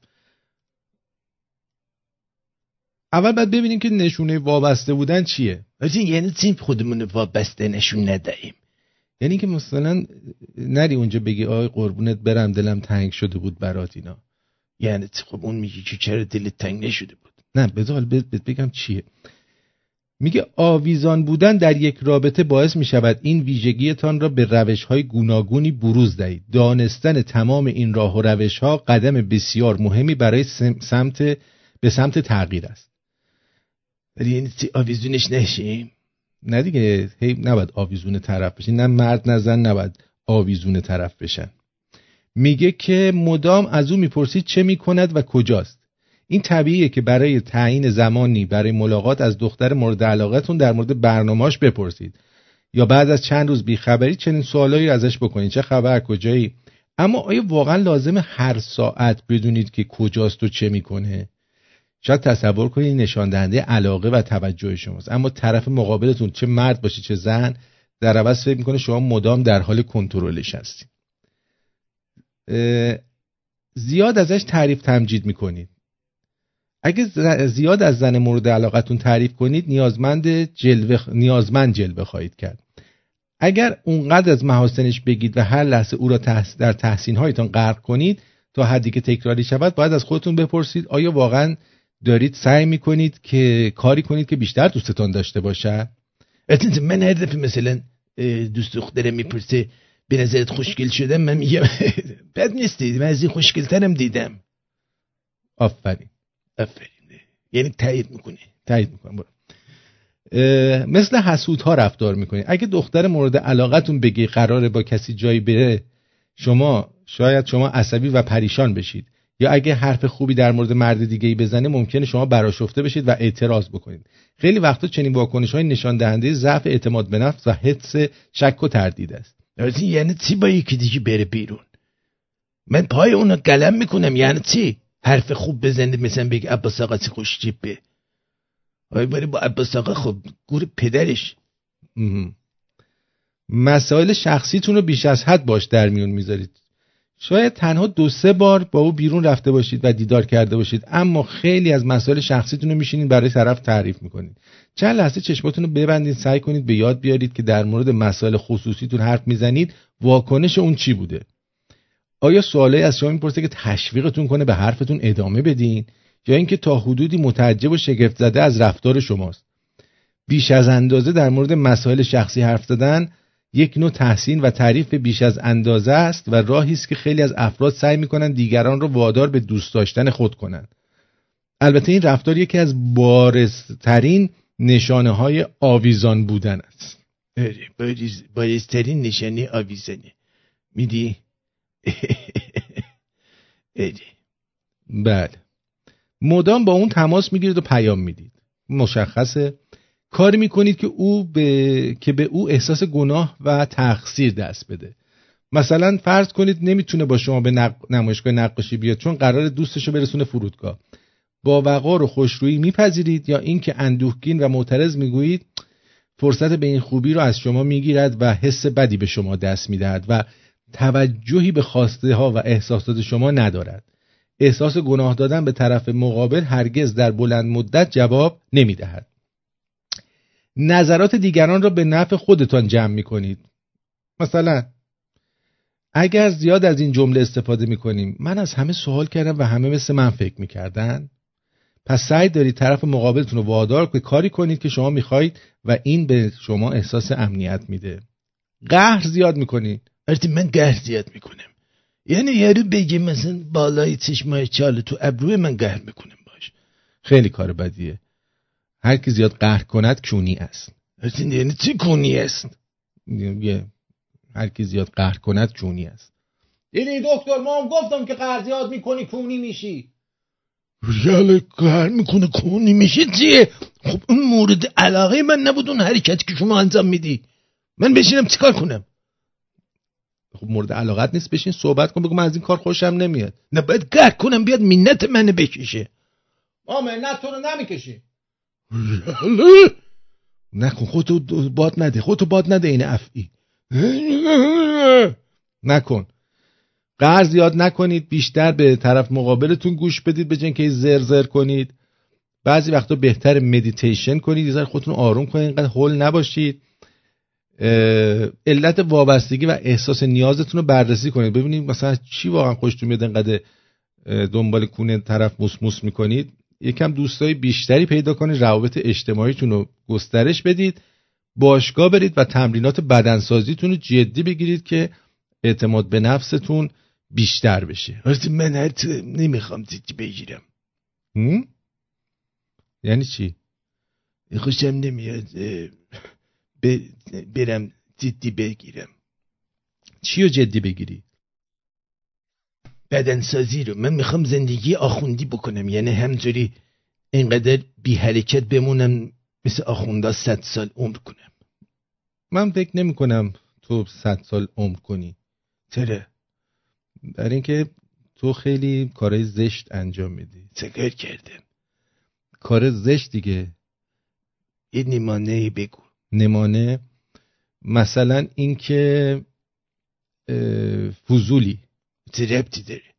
اول باید ببینیم که نشونه وابسته بودن چیه. یعنی چی خودمون رو وابسته نشون ندهیم؟ یعنی که مثلا نری اونجا بگی آی قربونت برم دلم تنگ شده بود برات اینا. یعنی؟ خب اون میگه که چرا دلت تنگ نشده بود؟ نه بذار بهت بگم چیه. میگه آویزان بودن در یک رابطه باعث می شود این ویژگیتان را به روش های گوناگونی بروز دهید. دانستن تمام این راه و روش ها قدم بسیار مهمی برای سم- سمت به سمت تغییر است. ولی یعنی آویزونش نشیم؟ نه دیگه هی نباید آویزون طرف بشین. نه مرد نه زن نباید آویزون طرف بشن. میگه که مدام از او می‌پرسید چه می‌کند و کجاست. این طبیعیه که برای تعیین زمانی برای ملاقات از دختر مورد علاقتون در مورد برنامهاش بپرسید. یا بعد از چند روز بیخبری چنین سوالایی ازش بکنید. چه خبر کجایی؟ اما آیا واقعا لازم هر ساعت بدونید که کجاست و چه می‌کنه؟ شاید تصور کنید نشان دهنده علاقه و توجه شماست. اما طرف مقابلتون چه مرد باشه چه زن در عوض فکر می‌کنه شما مدام در حال کنترلش هستید. زیاد ازش تعریف تمجید می‌کنید. اگه زیاد از زن مورد علاقتون تعریف کنید نیازمند جلوه نیازمند جلوه خواهید کرد. اگر اونقدر از محاسنش بگید و هر لحظه او را. در تحسین هایتان غرق کنید تا حدی که تکراری شود باید از خودتون بپرسید آیا واقعا دارید سعی می‌کنید که کاری کنید که بیشتر دوستتان داشته باشد؟ اتنز من هر دفعه مثلا دوست دختره می‌پرسه به نظرت خوشگل شدم؟ من میگم بد نیستی من از این خوشگلترم دیدم. آفرین. آفرین. یعنی تایید می‌کنه تایید می‌کنم برو. مثل حسودها رفتار می‌کنید اگه دختر مورد علاقتون بگی قراره با کسی جایی بره شما شاید شما عصبی و پریشان بشید. یا اگه حرف خوبی در مورد مرد دیگه ای بزنه ممکنه شما براشفته بشید و اعتراض بکنید. خیلی وقتا چنین واکنش های نشان دهنده ضعف اعتماد به نفس و حس شک و تردید است. یعنی چی با یکی دیگه بره بیرون؟ من پای اونو قلم می‌کنم یعنی چی؟ حرف خوب بزنه مثلا بگه عباس آقا چی خوش جیبه. آی با عباس آقا خب گور پدرش. مسائل شخصیتون رو بیش از حد باش در میون می‌ذارید. شاید تنها دو سه بار با او بیرون رفته باشید و دیدار کرده باشید اما خیلی از مسائل شخصیتون رو میشینید برای طرف تعریف می‌کنید. چند لحظه چشماتون رو ببندید سعی کنید به یاد بیارید که در مورد مسائل خصوصیتون حرف می‌زنید واکنش اون چی بوده؟ آیا سوالی از شما می‌پرسه که تشویقتون کنه به حرفتون ادامه بدین یا اینکه تا حدودی متعجب و شگفت زده از رفتار شماست؟ بیش از اندازه در مورد مسائل شخصی حرف زدن یک نوع تحسین و تعریف بیش از اندازه است و راهی است که خیلی از افراد سعی می‌کنن دیگران را وادار به دوست داشتن خود کنند. البته این رفتار یکی از بارزترین نشانه های آویزان بودن است. آره، بارزترین نشانه آویزانه. میدی؟ بله. مدام با اون تماس می‌گیرید و پیام می‌دید. مشخصه کاری می‌کنید که او به... که به او احساس گناه و تقصیر دست بده. مثلا فرض کنید نمی‌تونه با شما به نق... نمایشگاه نقاشی بیاد چون قرار دوستشو برسونه فرودگاه. با وقار و خوشرویی میپذیرید یا اینکه اندوهگین و معترض می‌گویید فرصت به این خوبی رو از شما می‌گیرد و حس بدی به شما دست می‌دهد و توجهی به خواسته ها و احساسات شما ندارد. احساس گناه دادن به طرف مقابل هرگز در بلند مدت جواب نمی‌دهد. نظرات دیگران را به نفع خودتان جمع می کنید مثلا اگر زیاد از این جمله استفاده می کنیم من از همه سوال کردم و همه مثل من فکر می کردن پس سعی دارید طرف مقابلتون رو وادار که کاری کنید که شما می‌خواهید و این به شما احساس امنیت میده. قهر زیاد می‌کنید. وقتی من قهر زیاد می‌کنم یعنی یارو بگه مثلا بالای چشمای چاله تو ابروی من قهر می‌کنم باش. خیلی کار بدیه. هر کی زیاد قهر کند کونی است. یعنی چی کونی است؟ یه هر کی زیاد قهر کند کونی است. دیدی دکتر ما هم گفتم که قهر زیاد می‌کنی کونی میشی. ریال قهر می‌کنه کونی میشی؟ چیه؟ خب اون مورد علاقه من نبود اون حرکتی که شما انجام میدی. من بشینم چیکار کنم؟ خب مورد علاقت نیست بشین صحبت کن بگو من از این کار خوشم نمیاد. نه باید قهر کنم بیاد منت منو بکشه. ما منت تو رو نمی‌کشی. نکن خودتو باد نده خودتو باد نده این افعی. نکن. قرض زیاد نکنید بیشتر به طرف مقابلتون گوش بدید به که زر زر کنید. بعضی وقتا بهتر مدیتیشن کنید یه خودتون آروم کنید اینقدر هول نباشید. علت وابستگی و احساس نیازتون رو بررسی کنید. ببینید مثلا چی واقعا خوشتون میاد اینقدر دنبال کونه طرف موس می‌کنید. یکم دوستای بیشتری پیدا کنید روابط اجتماعیتون رو گسترش بدید باشگاه برید و تمرینات بدنسازیتون رو جدی بگیرید که اعتماد به نفستون بیشتر بشه من حتی نمی‌خوام جدی بگیرم یعنی چی؟ خوشم نمیاد برم جدی بگیرم چی رو جدی بگیری؟ بدنسازی رو. من می‌خوام زندگی آخوندی بکنم. یعنی همجوری اینقدر بی حرکت بمونم مثل آخوندا صد سال عمر کنم. من فکر نمی کنم تو صد سال عمر کنی. چرا؟ برای اینکه تو خیلی کارهای زشت انجام میدی. چه کردم؟ کار زشت دیگه. یه نمانه بگو. نمانه مثلا اینکه فضولی. ربطی داره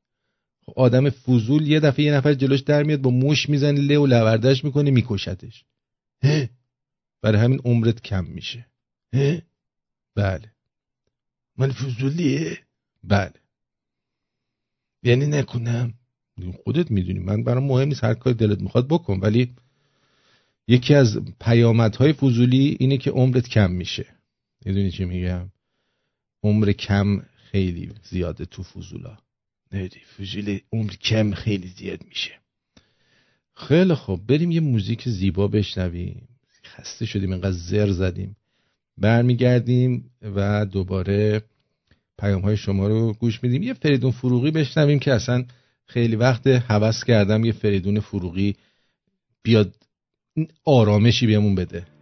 خب آدم فضول یه دفعه یه نفر جلوش در میاد با موش می‌زنه له و لوردش می‌کنه میکشتش. برای همین عمرت کم میشه. بله. من فضولیه. بله. یعنی نکنم. خودت می‌دونی. من برام مهم نیست. هر کاری دلت می‌خواد بکن. ولی یکی از پیامدهای فضولی اینه که عمرت کم میشه. می‌دونی چی میگم؟ عمر کم خیلی زیاده تو فضولا. نیدی فضول عمر کم خیلی زیاد میشه. خیلی خوب. بریم یه موزیک زیبا بشنویم. خسته شدیم اینقدر زر زدیم. برمیگردیم و دوباره پیام های شما رو گوش میدیم. یه فریدون فروغی بشنویم که اصلا خیلی وقت هوس کردم یه فریدون فروغی بیاد آرامشی بهمون بده.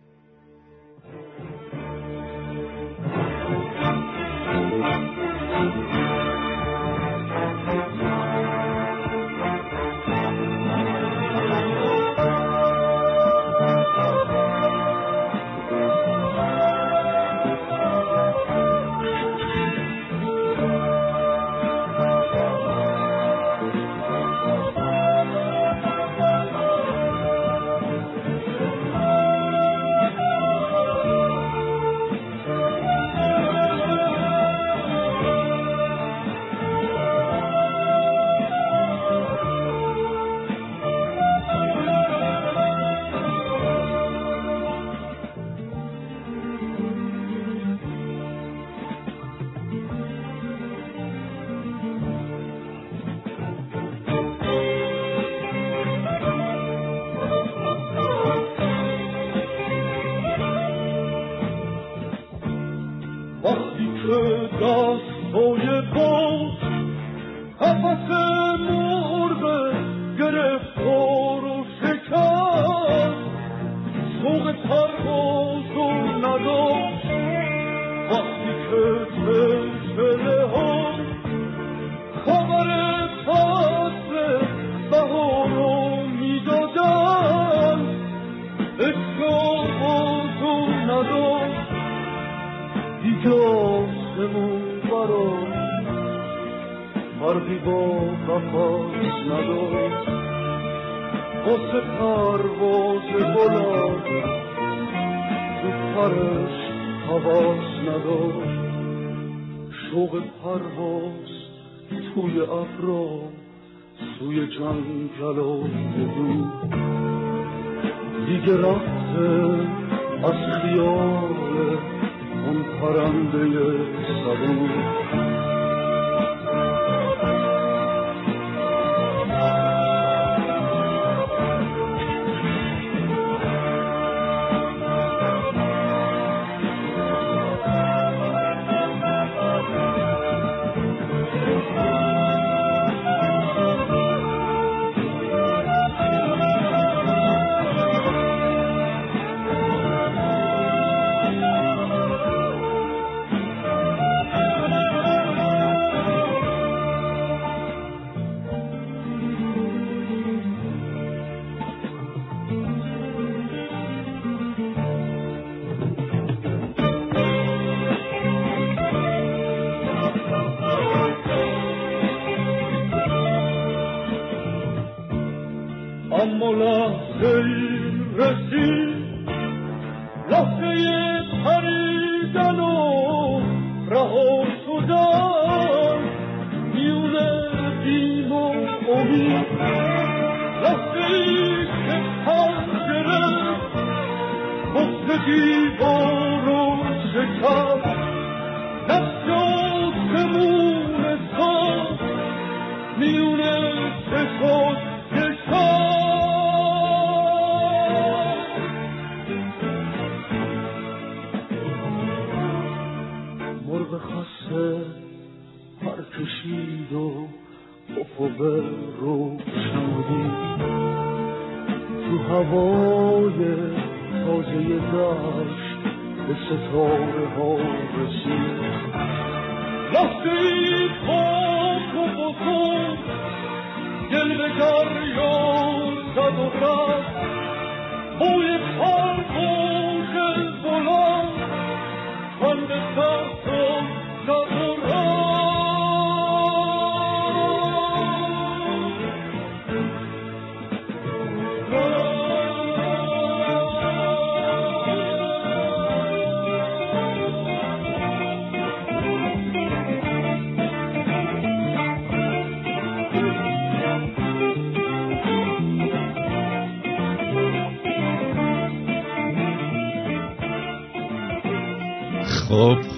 روشنی. تو هوای تازه دشت به ستاره ها رسید. لحظه ای پاک و بزرگ دل به دریا زد و رفت. بوی پرواز بلند خند سخت و زد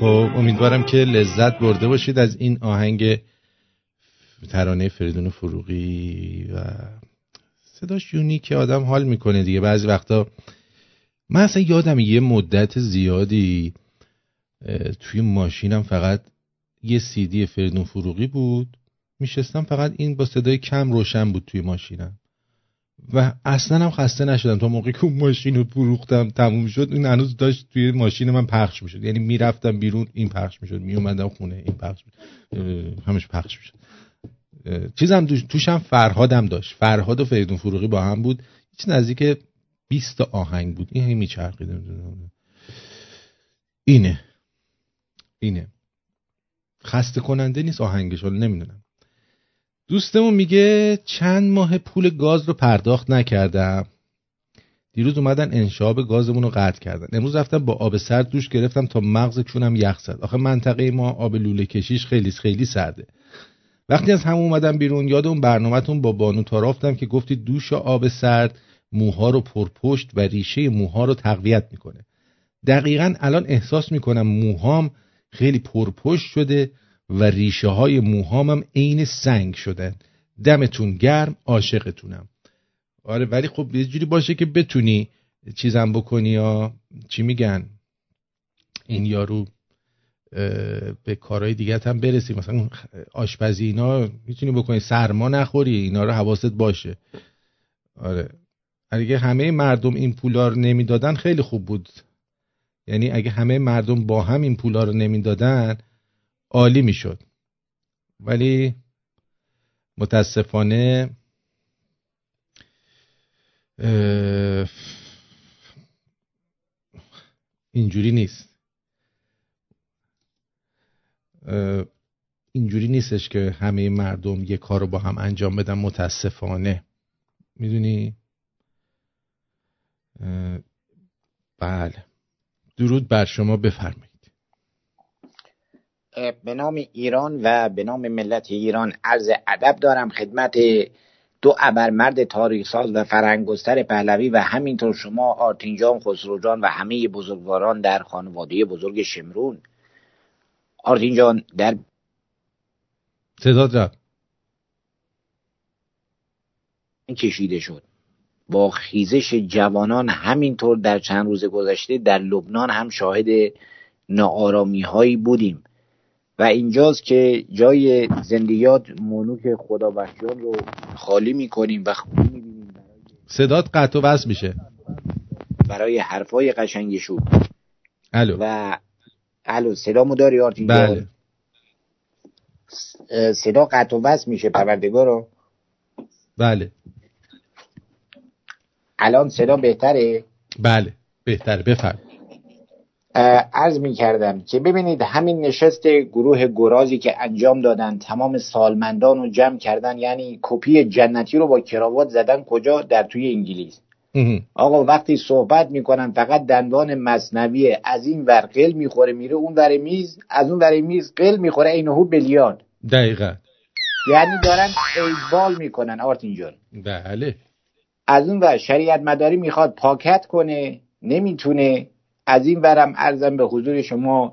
خب امیدوارم که لذت برده باشید از این آهنگ ترانه فریدون فروغی و صداش یونی که آدم حال می‌کنه دیگه. بعضی وقتا من اصلا یادم یه مدت زیادی توی ماشینم فقط یه سیدی فریدون فروغی بود. میشستم فقط این با صدای کم روشن بود توی ماشینم. و اصلا هم خسته نشدم. تا موقعی که اون ماشین رو فروختم تموم شد این هنوز داشت توی ماشین من پخش می‌شد. یعنی می‌رفتم بیرون این پخش می‌شد. میومدم خونه این پخش می‌شد. همش پخش می‌شد. چیزم توش توشم فرهادم داشت. فرهاد و فریدون فروغی با هم بود. هیچ نزدیک 20 تا آهنگ بود. این هی میچرخید. اینه. اینه. خسته کننده نیست آهنگش حالا نمی‌دونم. دوستمون میگه چند ماه پول گاز رو پرداخت نکردم. دیروز اومدن انشاب گازمون رو قطع کردن. امروز رفتم با آب سرد دوش گرفتم تا مغز کونم یخ زد. آخه منطقه ما آب لوله کشیش خیلی خیلی سرده. وقتی از هم اومدم بیرون یاد اون برنامهتون با بانو تارافتم که گفتی دوش آب سرد موها رو پرپشت و ریشه موها رو تقویت می‌کنه. دقیقا الان احساس می‌کنم موهام خیلی پرپشت شده. و ریشه های موهامم عین سنگ شدن دمتون گرم عاشقتونم. آره ولی خب یه جوری باشه که بتونی چیزم بکنی یا چی میگن؟ این یارو به کارهای دیگه هم برسی. مثلا آشپزی اینا می‌تونی بکنی. سرما نخوری اینا رو حواست باشه. آره. اگه همه مردم این پولا رو نمی‌دادن خیلی خوب بود. یعنی اگه همه مردم با هم این پولا رو نمی‌دادن عالی می‌شد. ولی متاسفانه اینجوری نیست. اینجوری نیستش که همه مردم یه کار رو با هم انجام بدن متاسفانه. می‌دونی؟ بله. درود بر شما بفرمایید. به نام ایران و به نام ملت ایران عرض ادب دارم. خدمت دو ابرمرد تاریخ ساز و فرهنگستر پهلوی و همینطور شما آرتینجان خسروجان و همه بزرگواران در خانواده بزرگ شمرون. آرتینجان در رفت. کشیده شد. با خیزش جوانان همینطور در چند روز گذشته در لبنان هم شاهد ناآرامی هایی بودیم. و اینجاست که جای زندیات مونوک خدا بخشان رو خالی می‌کنیم و صدات قطع و وصل میشه. برای حرفای قشنگشون الو. و الو صدامو داری آرتین بله. صدا قطع و وصل میشه پروردگار رو بله. الان صدا بهتره؟ بله بهتره بفرم عرض می کردم که ببینید همین نشست گروه گرازی که انجام دادن تمام سالمندان رو جمع کردن یعنی کپی جنتی رو با کراوات زدن کجا؟ در توی انگلیس. آقا وقتی صحبت می‌کنن فقط دندان مصنوی از این ور قل می‌خوره میره اون ور میز از اون ور میز قل می‌خوره اینهو بلیارد دقیقا. یعنی دارن ایبال می‌کنن آرتین جان. بله. از اون ور شریعت مداری می‌خواد پاکت کنه نمی‌تونه از این ورم ارزم به حضور شما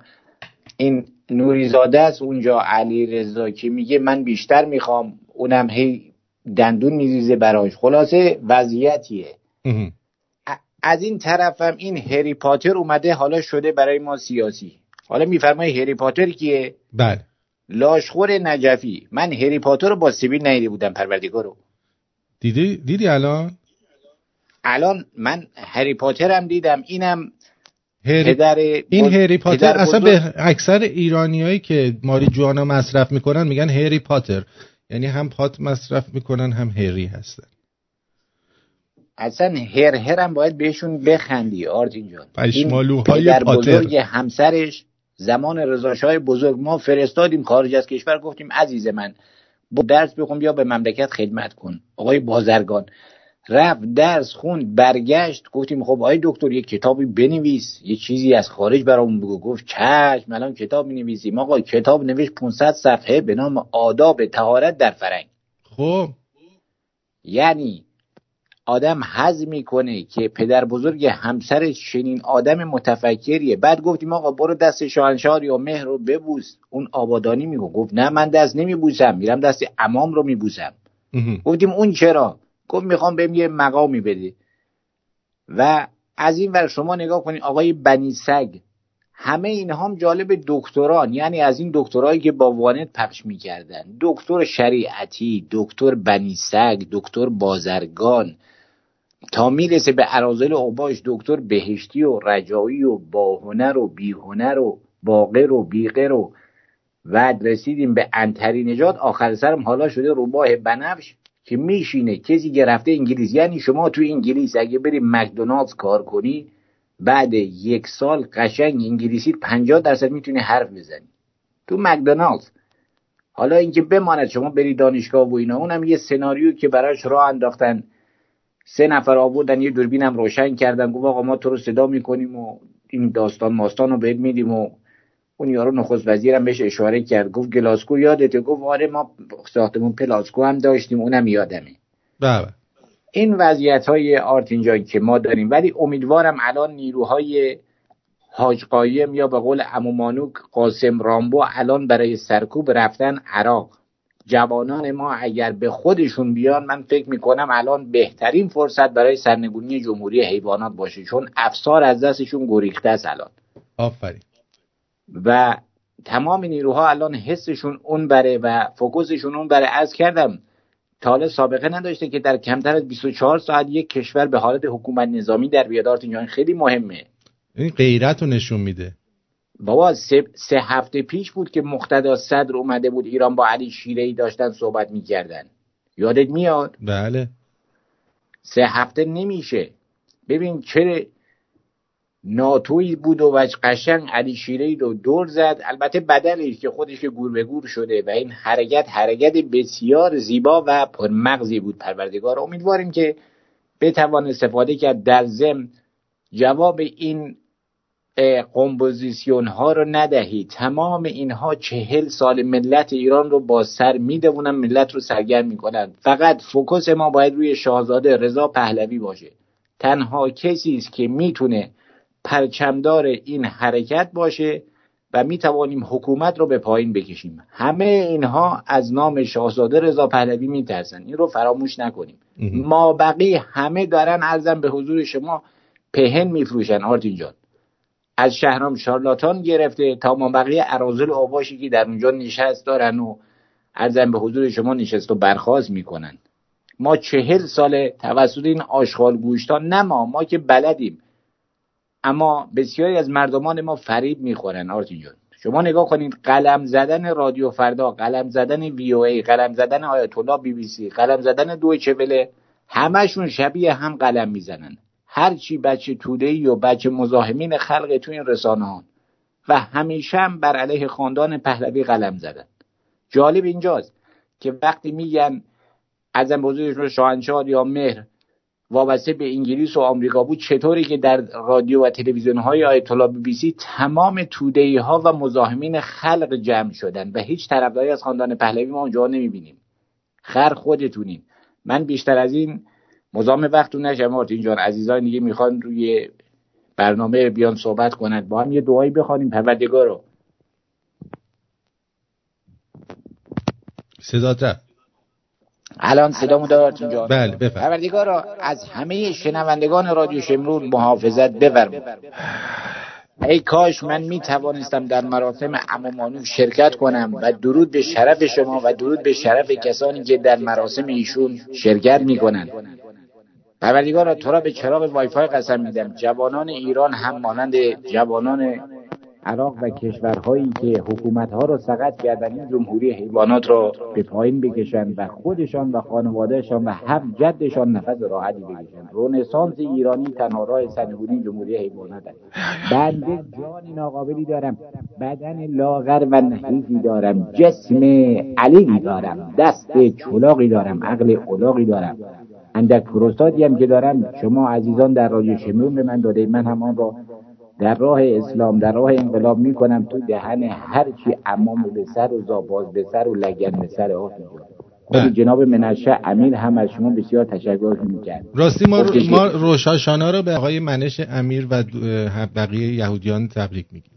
این نوریزاده است. اونجا علی رضا که میگه من بیشتر می‌خوام اونم هی دندون میریزه براش. خلاصه وضعیتیه. از این طرفم این هری پاتر اومده حالا شده برای ما سیاسی. حالا میفرمای هری پاتر کیه؟ بله. لاشخور نجفی. من هری پاتر رو با سیبیل نیده بودم پروردگارو دیدی؟ دیدی الان؟ الان من هری پاتر هم دیدم اینم هری... این هری پاتر اصلا به اکثر ایرانیایی که ماری جوانا مصرف می‌کنن میگن هری پاتر. یعنی هم پات مصرف می‌کنن هم هری هستن. اصلا هر هرم باید بهشون بخندی آرتین جان. پشمالوهای پاتر. بزرگ همسرش زمان رضاشاه بزرگ. ما فرستادیم خارج از کشور گفتیم عزیز من با درس بخون بیا به مملکت خدمت کن. آقای بازرگان رفت درس خوند برگشت. گفتیم خب آقای دکتر یک کتابی بنویس. یه چیزی از خارج برامون بگو. گفت چشم الان کتاب می‌نویسیم. آقا کتاب نوشت 500 صفحه به نام آداب تهارت در فرنگ. خب. یعنی آدم حز می‌کنه که پدر بزرگ همسرش چنین آدم متفکریه. بعد گفتیم آقا برو دست شاهنشاه یا مهر رو ببوس. اون آبادانی میگو گفت نه من دست نمیبوسم. میرم دست امام رو میبوسم. گفتیم اون چرا؟ گفت می‌خوام بهم یه مقامی بده و از این ور شما نگاه کنید آقای بنی سگ همه اینها هم جالب دکتران. یعنی از این دکترایی که با وانت پخش می‌کردن. دکتر شریعتی دکتر بنیسگ دکتر بازرگان. تا می‌رسه به ارازل اوباش دکتر بهشتی و رجایی و باهنر و بیهنر و باقر و بیقر و بعد رسیدیم به انتری نجات. آخر سرم حالا شده روباه بنفش. که میشینه کسی که رفته انگلیس. یعنی شما تو انگلیس اگه بری مکدونالدز کار کنی بعد یک سال قشنگ انگلیسی 50 درصد می‌تونی حرف بزنی. تو مکدونالدز. حالا اینکه بماند شما بری دانشگاه و اینا اونم یه سناریو که براش راه انداختن. سه نفر آوردن یه دوربینم روشن کردن. گفت آقا ما تو رو صدا می‌کنیم و این داستان ماستان رو بهت میدیم و اون یارو نخست وزیرم بهش اشاره کرد. گفت گلاسکو یادته؟ گفت آره ما ساختمون پلاسکو هم داشتیم اونم یادمه. بله. این وضعیت های آرت اینجا که ما داریم. ولی امیدوارم الان نیروهای حاج قایم یا به قول امومانوک قاسم رامبو الان برای سرکوب رفتن عراق. جوانان ما اگر به خودشون بیان من فکر می‌کنم الان بهترین فرصت برای سرنگونی جمهوری حیوانات باشه. چون افسار از دستشون گریخته است الان. آفرین. و تمام نیروها الان حسشون اون بره و فوکوسشون اون بره. از کردم تا سابقه نداشته که در کمتر از 24 ساعت یک کشور به حالت حکومت نظامی در بیاد اینجا خیلی مهمه. این غیرت رو نشون میده. بابا سه, سه هفته پیش بود که مقتدا صدر اومده بود ایران با علی شیره ای داشتن صحبت می‌کردن. یادت میاد؟ بله. سه هفته نمیشه. ببین چه ناتوی بود و قشنگ علی شیره ای رو دور زد. البته بدلش که خودش گور به گور شده و این حرکت حرکت بسیار زیبا و پرمغزی بود پروردگار. امیدواریم که بتوان استفاده کرد در ضمن. جواب این قمپوزیسیون ها رو ندهید تمام اینها چهل سال ملت ایران رو با سر می‌دونن ملت رو سرگرم می‌کنن. فقط فوکس ما باید روی شاهزاده رضا پهلوی باشه. تنها کسی است که می‌تونه پرچمدار این حرکت باشه و می توانیم حکومت رو به پایین بکشیم. همه اینها از نام شاهزاده رضا پهلوی میترسن. این رو فراموش نکنیم. ما بقی همه دارن ارزم به حضور شما پهن میفروشن. آرتین جان. از شهرام شارلاتان گرفته تا ما بقیه ارازل آباشی که در اونجا نشست دارن و ارزم به حضور شما نشست و برخواست می‌کنن. ما چهل سال توسط این آشغال گوشتان نه ما ما که بلدیم. اما بسیاری از مردمان ما فریب می‌خورن آرتین جان. شما نگاه کنید قلم زدن رادیو فردا قلم زدن وی او ای قلم زدن آیت الله بی بی سی قلم زدن دویچه وله همشون شبیه هم قلم می‌زنن. هر چی بچه توده ای و بچه مزاحمین خلق تو این رسانه ها. و همیشه هم بر علیه خاندان پهلوی قلم زدن. جالب اینجاست که وقتی میگن ازم بزرگشون شاهنشاه یا مهر وابسته به انگلیس و آمریکا بود. چطوری که در رادیو و تلویزیون های آیت الله بی سی تمام توده ها و مزاحمین خلق جمع شدن و هیچ طرفداری از خاندان پهلوی ما اونجا نمی‌بینیم. خر خودتونین. من بیشتر از این مزاحم وقتتون نشم. مارتین جان عزیزان دیگه می‌خوان روی برنامه بیان صحبت کنند. با هم یه دعایی بخوانیم. پروردگار رو صدات الان صدامو دارد اینجا بله بفرم پروردگارا از همه شنوندگان رادیو شمرون محافظت بفرم ای کاش من می توانستم در مراسم امامانو شرکت کنم و درود به شرف شما و درود به شرف کسانی که در مراسم ایشون شرکت می کنند پروردگارا تو را به چراغ وایفای قسم میدم. جوانان ایران هم مانند جوانان عراق و کشورهایی که حکومتها را سقط کردن این جمهوری حیوانات را به پایین بکشند و خودشان و خانوادهشان و هم جدشان نفس راحتی بکشند رونسانس ایرانی تنها راه سرنگونی جمهوری حیوانات است. بنده جان ناقابلی دارم. بدن لاغر و نحیفی دارم. جسم علیلی دارم. دست چلاقی دارم. عقل اولاقی دارم. اندک پروستادی هم که دارم. شما عزیزان در رادیو شمرون به من داده من همان را در راه اسلام در راه انقلاب می‌کنم تو دهن هر چی امام به سر و زاباز به سر و لگن به سر خود جناب منشه امیر هم از شما بسیار تشکر می‌کرد راستی ما, ما روشاشانا رو به آقای منش امیر و بقیه یهودیان تبریک میگیم.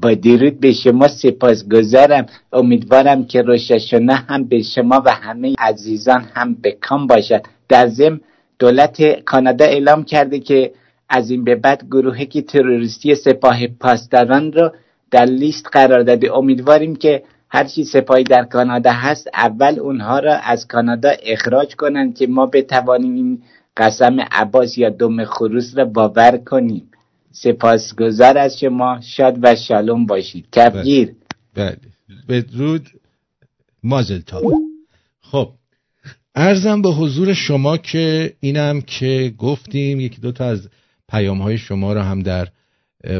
با درود به شما سپاسگزارم. امیدوارم که روشاشانه هم به شما و همه عزیزان هم بکام باشد. در ضمن دولت کانادا اعلام کرده که از این به بعد گروهی که تروریستی سپاه پاسداران رو در لیست قرار داده. امیدواریم که هرچی سپاهی در کانادا هست اول اونها را از کانادا اخراج کنند که ما بتوانیم این قسم عباس یا دم خروس را باور کنیم. سپاسگزار از شما. شاد و شالوم باشید. کفگیر بله. بدرود. مازل تاب خب ارزم به حضور شما که اینم که گفتیم یکی دو تا از پیام های شما رو هم در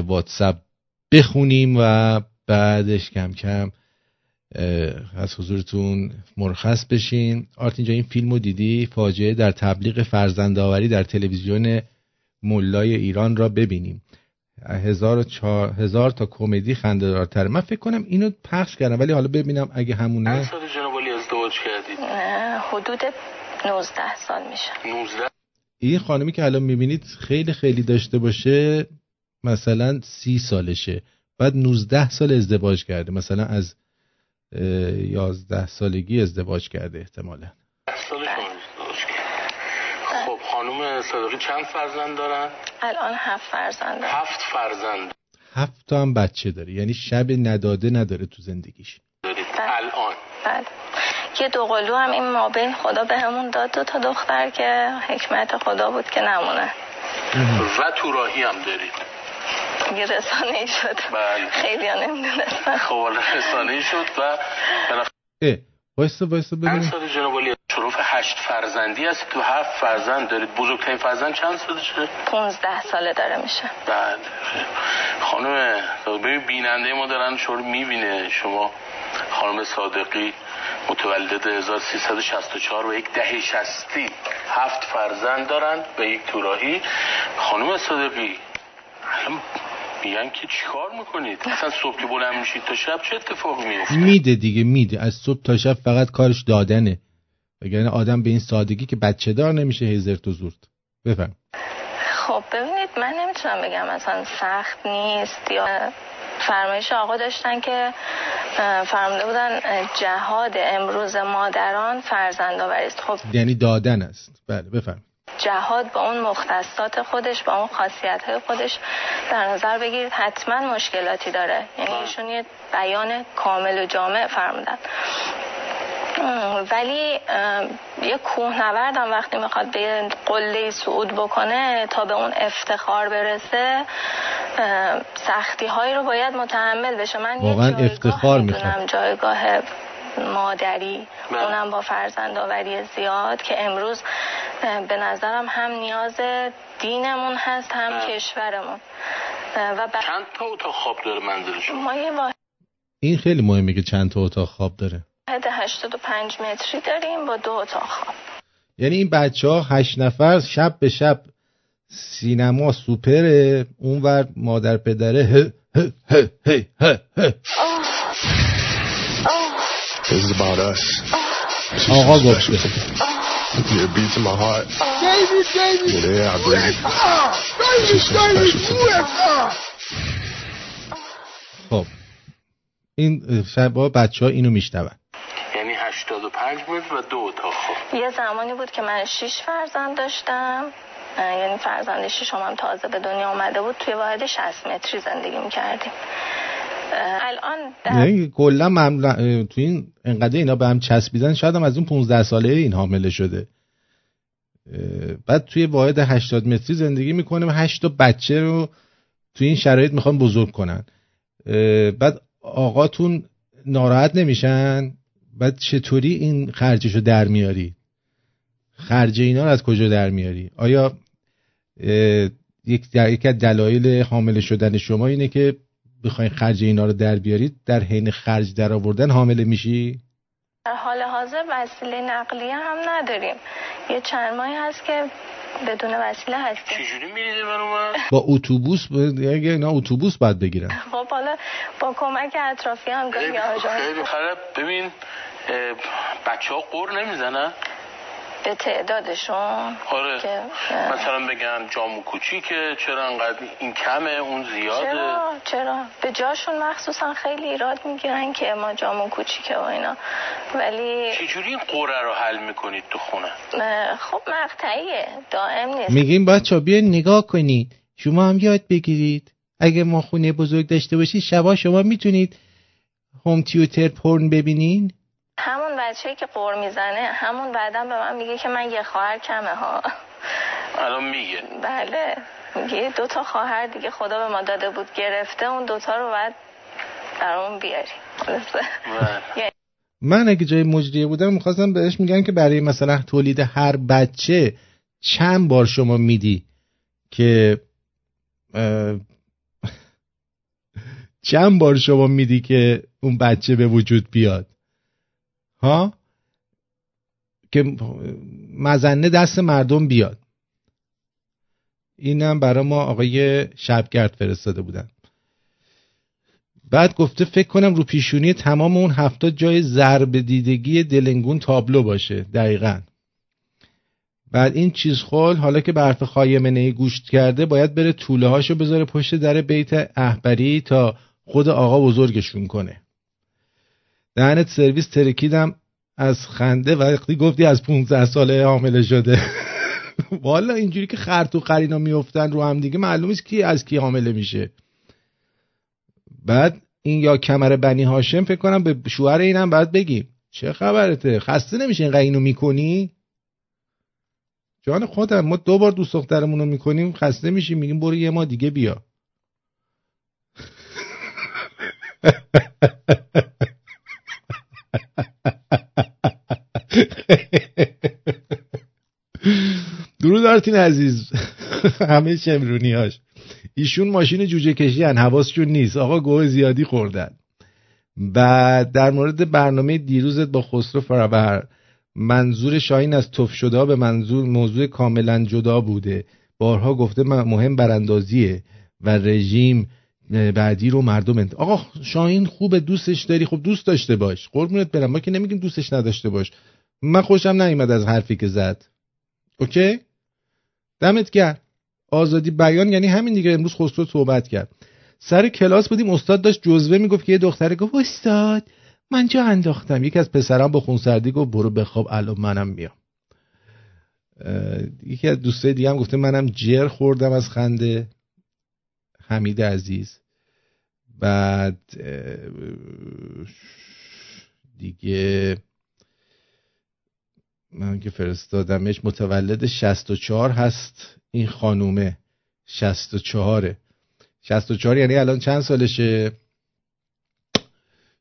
واتساپ بخونیم و بعدش کم کم از حضورتون مرخص بشین. آرت اینجا این فیلم رو دیدی؟ فاجعه در تبلیغ فرزندآوری در تلویزیون ملای ایران را ببینیم. هزار, و چهار- هزار تا کمدی خنده دارتره من فکر کنم اینو پخش کردم ولی حالا ببینم اگه همونه. جناب علی ازدواج کردید حدود 19 سال میشه. 19 این خانمی که الان می‌بینید خیلی خیلی داشته باشه مثلا سی سالشه. بعد 19 سال ازدواج کرده. مثلا از اه، 11 سالگی ازدواج کرده احتمالا. خب خانم صادقی چند فرزند دارن؟ الان هفت فرزند دارم. هفت فرزند. هفت تا هم بچه داره. یعنی شب نداده نداره تو زندگیش. دارید. الان. بله. یه دوقلو هم این مابین خدا بهمون داد دو تا دختر که حکمت خدا بود که نمونه. و تو راهی هم دارید. یه رسانه ای شد. بله. خیلی ها نمی‌دونستن. خب رسانه شد و وایسا چند ببینیم. سال جناب علی؟ شرف هشت فرزندی هست. تو هفت فرزند دارید. بزرگترین فرزند چند سالشه؟ 15 ساله داره میشه. بعد. خانم ببین بیننده ما دارن رو می‌بینه. شما خانم صادقی متولد 1364 و یک دهه شستی هفت فرزند دارن و یک توراهی خانم صادقی الان میگن که چیکار می‌کنید؟ اصلا صبح که بلند میشید تا شب چه اتفاقی میفته میده دیگه میده. از صبح تا شب فقط کارش دادنه. وگرنه آدم به این سادگی که بچه دار نمیشه هیزرت و زورت. بفهم. خب ببینید من نمی‌تونم بگم مثلا سخت نیست یا فرمایش آقا داشتن که فرموده بودن جهاد امروز مادران فرزند است. خب یعنی دادن است. بله بفهم. جهاد با اون مختصات خودش با اون خاصیت های خودش در نظر بگیرید حتما مشکلاتی داره. یعنی ایشون یه بیان کامل و جامع فرمودن. ولی یه کوهنوردم وقتی می‌خواد به قله صعود بکنه تا به اون افتخار برسه سختی هایی رو باید متحمل بشه. من یه واقعا افتخار جایگاه مادری اونم با فرزندآوری زیاد که امروز به نظرم هم نیاز دینمون هست هم کشورمون. اه، و بعد چند تا اتاق خواب داره منزل شما؟ ما یه این خیلی مهمه که چند تا اتاق خواب داره. واحد 85 متری داریم با دو اتاق خواب. یعنی این بچه ها هشت نفر شب به شب سینما سوپره اونور مادر پدره هه هه هه هه هه. هه. This is about us. Is آقا some گفته special to me. It beats in my heart. David, David. Yeah, the air I breathe. Special to me. USA. خب این شب بچه ها اینو میشنون یعنی 85 متر و دو اتاق خواب یه زمانی بود که من شیش فرزند داشتم یعنی فرزند شیشم هم تازه به دنیا اومده بود توی واحد 60 متری زندگی می‌کردیم الان در کلا ممل- تو این انقدر اینا به هم چسبیدن شاید هم از اون 15 ساله این حامله شده. بعد توی واحد 80 متری زندگی می‌کنه و 8 تا بچه رو توی این شرایط می‌خوان بزرگ کنن. بعد آقاتون ناراحت نمیشن؟ بعد چطوری این خرجشو در میاری؟ خرج اینا رو از کجا در میاری؟ آیا یک از دلایل حامله شدن شما اینه که بخواین خرج اینا رو در بیارید در حین خرج در آوردن حامله میشی؟ در حال حاضر وسیله نقلیه هم نداریم. یه چند ماهی هست که بدون وسیله هستیم. چجوری میریزه برو با اتوبوس ب- اگه اینا اتوبوس باید بگیرن. خب حالا با کمک اطرافی هم گاهی آجان خیلی خراب. ببین بچه ها قور نمی‌زنن؟ به تعدادشون آره. که مثلا بگن جامو کوچیکه چرا انقدر این کمه اون زیاده؟ چرا؟ چرا؟ به جاشون مخصوصا خیلی ایراد می‌گیرن که ما جامون کوچیکه و اینا. ولی چجوری این قوره رو حل می‌کنید تو خونه؟ خب مقطعیه. دائم نیست. میگیم بچه بیا نگاه کنید شما هم یاد بگیرید. اگه ما خونه بزرگ داشته باشید شبا شما می‌تونید هوم تیوتر پرن ببینین. همون بچه که قور می‌زنه همون بعدا به من میگه که من یه خواهر کمه ها. الان میگه. بله. میگه دو تا خواهر دیگه خدا به ما داده بود گرفته اون دوتا رو باید برامون بیاری. خلاصه. یعنی من اگه جای مجریه بودم می‌خواستم بهش میگن که برای مثلا تولید هر بچه چند بار شما میدی که چند بار شما میدی که اون بچه به وجود بیاد؟ که مزنه دست مردم بیاد. اینم برای ما آقای شبگرد فرستاده بودن. بعد گفته فکر کنم رو پیشونی تمام اون هفتاد جای ضرب دیدگی دلنگون تابلو باشه دقیقا. بعد این چیز خول حالا که به حرف خایمنه ای گوش کرده باید بره طوله هاشو بذاره پشت در بیت احبری تا خود آقا بزرگشون کنه. دهنت سرویس ترکیدم از خنده وقتی گفتی از 15 ساله حامله شده. والا اینجوری که خرط و قرینا میفتن رو هم دیگه معلوم است کی از کی حامله میشه. بعد این یا کمر بنی هاشم فکر کنم به شوهر اینم بعد بگیم چه خبرته؟ خسته نمیشه اینقدر اینو می‌کنی؟ جان خودم ما دو بار دوست دخترمون می‌کنیم خسته میشیم میگیم برو یه ما دیگه بیا. درود آرتین عزیز. همه شمرونیاش ایشون ماشین جوجه کشی هن. حواسشون نیست. آقا گوه زیادی خوردن. بعد در مورد برنامه دیروزت با خسرو فرابر منظور شاهین از تف شده به منظور موضوع کاملا جدا بوده. بارها گفته مهم براندازیه و رژیم بعدی رو مردم انت... آقا شاهین خوبه دوستش داری. خب دوست داشته باش. قربونت برم. ما که نمیگیم دوستش نداشته باش. من خوشم نیومد از حرفی که زد. اوکی؟ دمت گرم. آزادی بیان یعنی همین دیگه. امروز خسرو صحبت کرد. سر کلاس بودیم. استاد داشت جزوه می‌گفت که یه دختره گفت استاد من جا انداختم. یکی از پسرام با خونسردی گفت برو بخواب الان منم میام. یکی از دوستای دیگه هم گفته منم جر خوردم از خنده. حمید عزیز. بعد دیگه من که فرستادمش متولد 64 هست این خانومه. 64 64 یعنی الان چند سالشه؟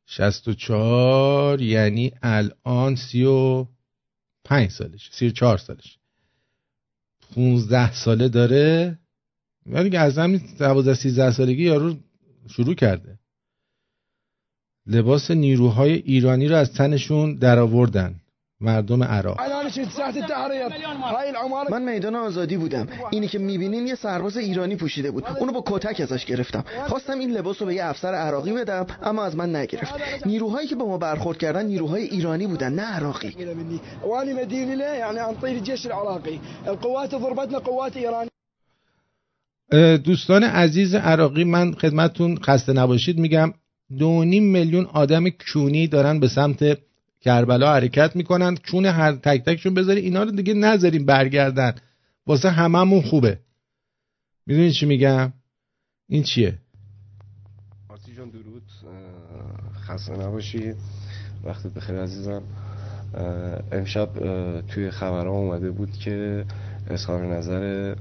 64 یعنی الان 35 سالشه 34 سالشه. 15 ساله داره. ولی که از همین 12 13 سالگی یارو شروع کرده. لباس نیروهای ایرانی رو از تنشون درآوردن. مردم عراق. من میدان آزادی بودم. اینی که می‌بینین یه سرباز ایرانی پوشیده بود. اونو با کتک ازش گرفتم. خواستم این لباس رو به یه افسر عراقی بدم اما از من نگرفت. نیروهایی که با ما برخورد کردن نیروهای ایرانی بودن نه عراقی. دوستان عزیز عراقی من خدمتون خسته نباشید. میگم دو نیم میلیون آدم کونی دارن به سمت کربلا حرکت می‌کنن. چون هر تک تکشون بذاری اینا رو دیگه نذاریم برگردن. واسه هممون خوبه. می‌دونی چی میگم؟ این چیه؟ آرتی جان درود. خسته نباشی وقتت بخیر عزیزم. امشب توی خبرها اومده بود که اظهار نظر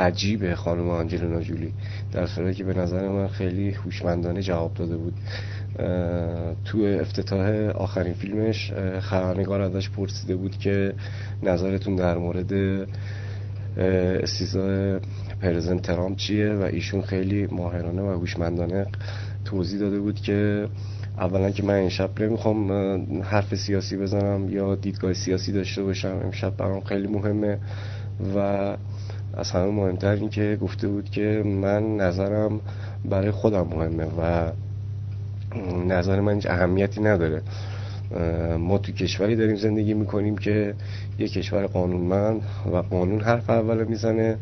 عجیب خانم آنجلینا جولی. در صورتی که به نظر من خیلی هوشمندانه جواب داده بود. تو افتتاح آخرین فیلمش خبرنگار ازش پرسیده بود که نظرتون در مورد استیزای پرزنت ترامپ چیه و ایشون خیلی ماهرانه و هوشمندانه توضیح داده بود که اولا که من امشب نمی‌خوام اه، حرف سیاسی بزنم یا دیدگاه سیاسی داشته باشم. امشب برام خیلی مهمه و از همه مهمتر این که گفته بود که من نظرم برای خودم مهمه و نظر من هیچ اهمیتی نداره. ما تو کشوری داریم زندگی می‌کنیم که یه کشور قانونمند و قانون حرف اول می‌زنه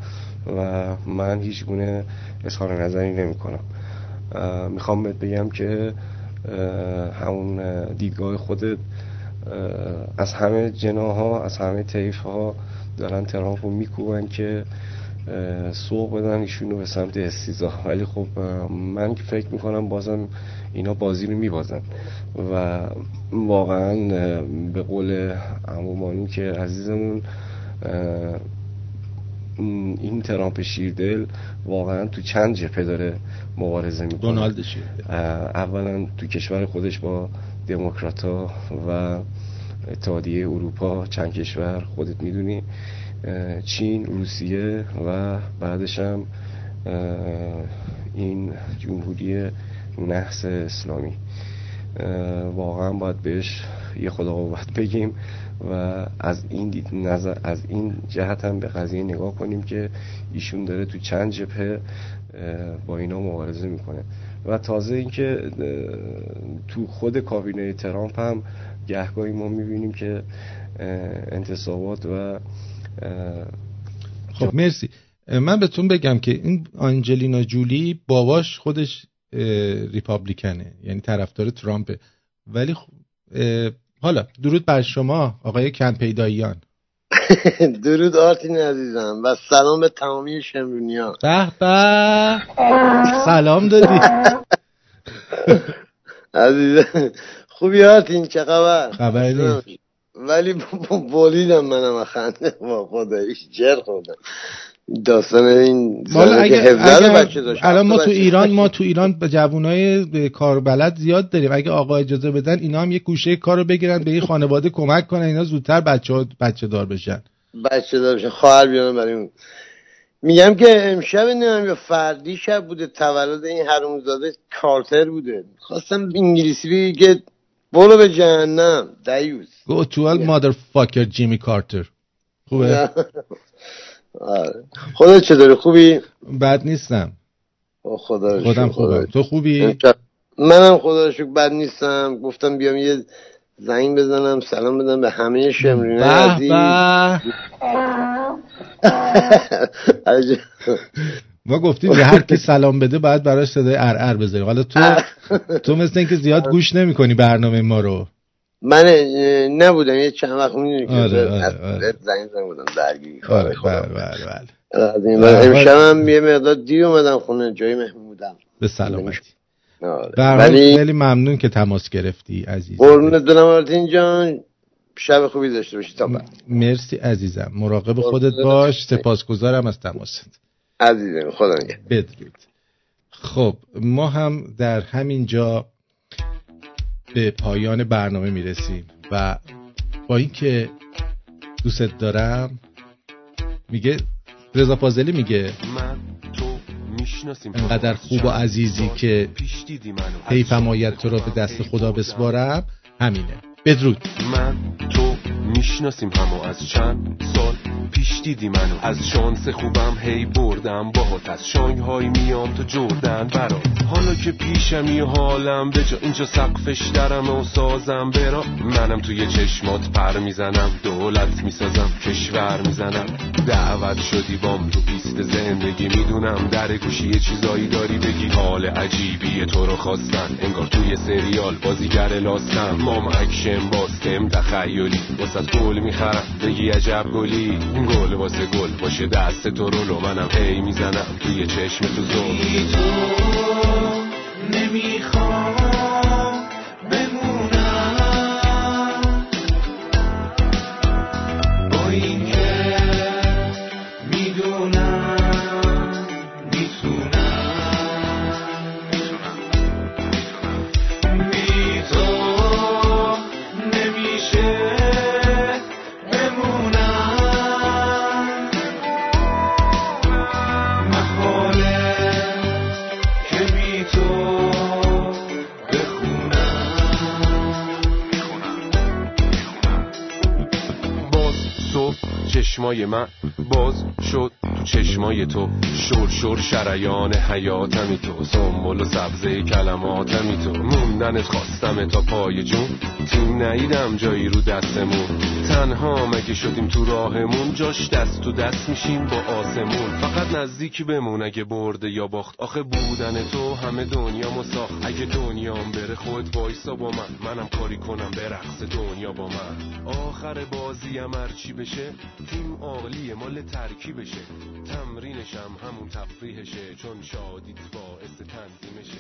و من هیچ گونه اظهار نظری نمی‌کنم. می‌خوام بهت بگم که همون اه، دیدگاه خودت از همه جناها از همه طیف ها دارن ترامپ رو میکوبن که سوق بدن ایشونو به سمت استیزا. ولی خب من که فکر می‌کنم بازم اینا بازی رو میبازن. و واقعا به قول عمومانی که عزیزمون این ترامپ شیردل واقعا تو چند جبهه داره مبارزه می‌کنه. دونالد شیردل. اولا تو کشور خودش با دموکراتا و اتحادیه اروپا چند کشور خودت می‌دونی چین روسیه و بعدش هم این جمهوری نحس اسلامی. واقعا باید بهش یه خدا قوت بگیم و از این دید نظر از این جهت هم به قضیه نگاه کنیم که ایشون داره تو چند جبهه با اینا مبارزه می‌کنه. و تازه اینکه تو خود کابینه ترامپ هم گهگاهی ما می‌بینیم که انتصابات و خب مرسی. من بهتون بگم که این آنجلینا جولی باباش خودش اه، ریپابلیکنه یعنی طرفدار ترامپه ولی خب، اه، حالا درود بر شما آقای کن پیداییان درود آرتین عزیزم و سلام به تمامی شمرونیان. به به. سلام دادی. عزیزم. خوبی آرتین چه خبر؟ خبری نیست. ولی بولیدم منم خنده با خداییش جر خوردم. داستان این که اگه, 17 اگه بچه داشت. الان ما تو ایران. ما تو ایران به جوانای کاربلد زیاد داریم. اگه آقا اجازه بدن اینا هم یه گوشه کارو بگیرن به این خانواده کمک کنن اینا زودتر بچه بچه دار بشن. بچه داشت خواهر بیارم برای اون. میگم که امشب نمیم یا فردی شب بوده تولد این حرومزاده کارتر بوده. خواستم انگلیسی بگی که برو به جهنم دیوز. Go to hell motherfucker جیمی کارتر خوبه؟ آره. خودت چطوری خوبی؟ بد نیستم. خدا خودم خوبم. تو خوبی؟ منم خدا شکر بد نیستم. گفتم بیام یه زنگ بزنم سلام بدم به همه شمرینه به عزیز. ما گفتیم به هر کی سلام بده باید براش صدای ار بذاری حالا تو تو مثل اینکه زیاد گوش نمی‌کنی برنامه ما رو. من نبودم. یه چند وقت می‌دونی که آره، آره، آره. زنگ زنگ بودم درگیری آره بله بله بله حال- امشب هم یه مقدار دیر اومدم خونه جای مهمون بودم به سلامتی. آره. ولی خیلی ممنون که تماس گرفتی عزیز قربونت برم آرتین جان. شب خوبی داشته باشی. تا بعد. مرسی عزیزم. مراقب خودت باش. سپاسگزارم از تماست. عزیزم خدا نگهدار. بدرود. خب ما هم در همین جا به پایان برنامه می‌رسیم و با اینکه دوستت دارم میگه رضا فاضلی میگه می‌شناسیم. انقدر خوب و عزیزی که پیش دیدی منو. حیفم آید تو را به دست خدا بسپارم همینه. بدرود. من تو می‌شناسیم همو از چند سال پیش دیدی منو. از شانس خوبم هی بردم. باهات از شانگهای میام تو جردن برا حالا که پیشمی حالم به جا اینجا سقفش درم و سازم برا منم توی چشمات پر می‌زنم. دولت می‌سازم کشور می‌زنم. دعوت شدی بام تو پیست زندگی می‌دونم. در گوشی یه چیزایی داری بگی. حال عجیبی تو رو خواستن. انگار توی سریال بازیگر لاستم مام اکشن باستم تخیلی. واسه گل می‌خرم بگی عجب گلی. این گل واسه گل باشه دست تو رو منم هی می‌زنم توی چشم تو زل نمی‌خوام. چشمای من باز شد تو چشمای تو. شور شور شریان حیاتمی تو. سنبول و سبزه کلماتمی تو. موندنت خواستم تا پای جون. تیم نیدم جایی رو دستمون. تنها مگه شدیم تو راهمون. جاش دست تو دست میشیم با آسمون. فقط نزدیکی بمون اگه برده یا باخت. آخه بودن تو همه دنیا مساخت. اگه دنیام بره خود وایسا با من. منم کاری کنم برقص دنیا با من. آخر هر چی بشه تیم عالیه مال ترکیبشه. تمرینشم همون تفریحشه چون شادیت باعث تنظیمشه.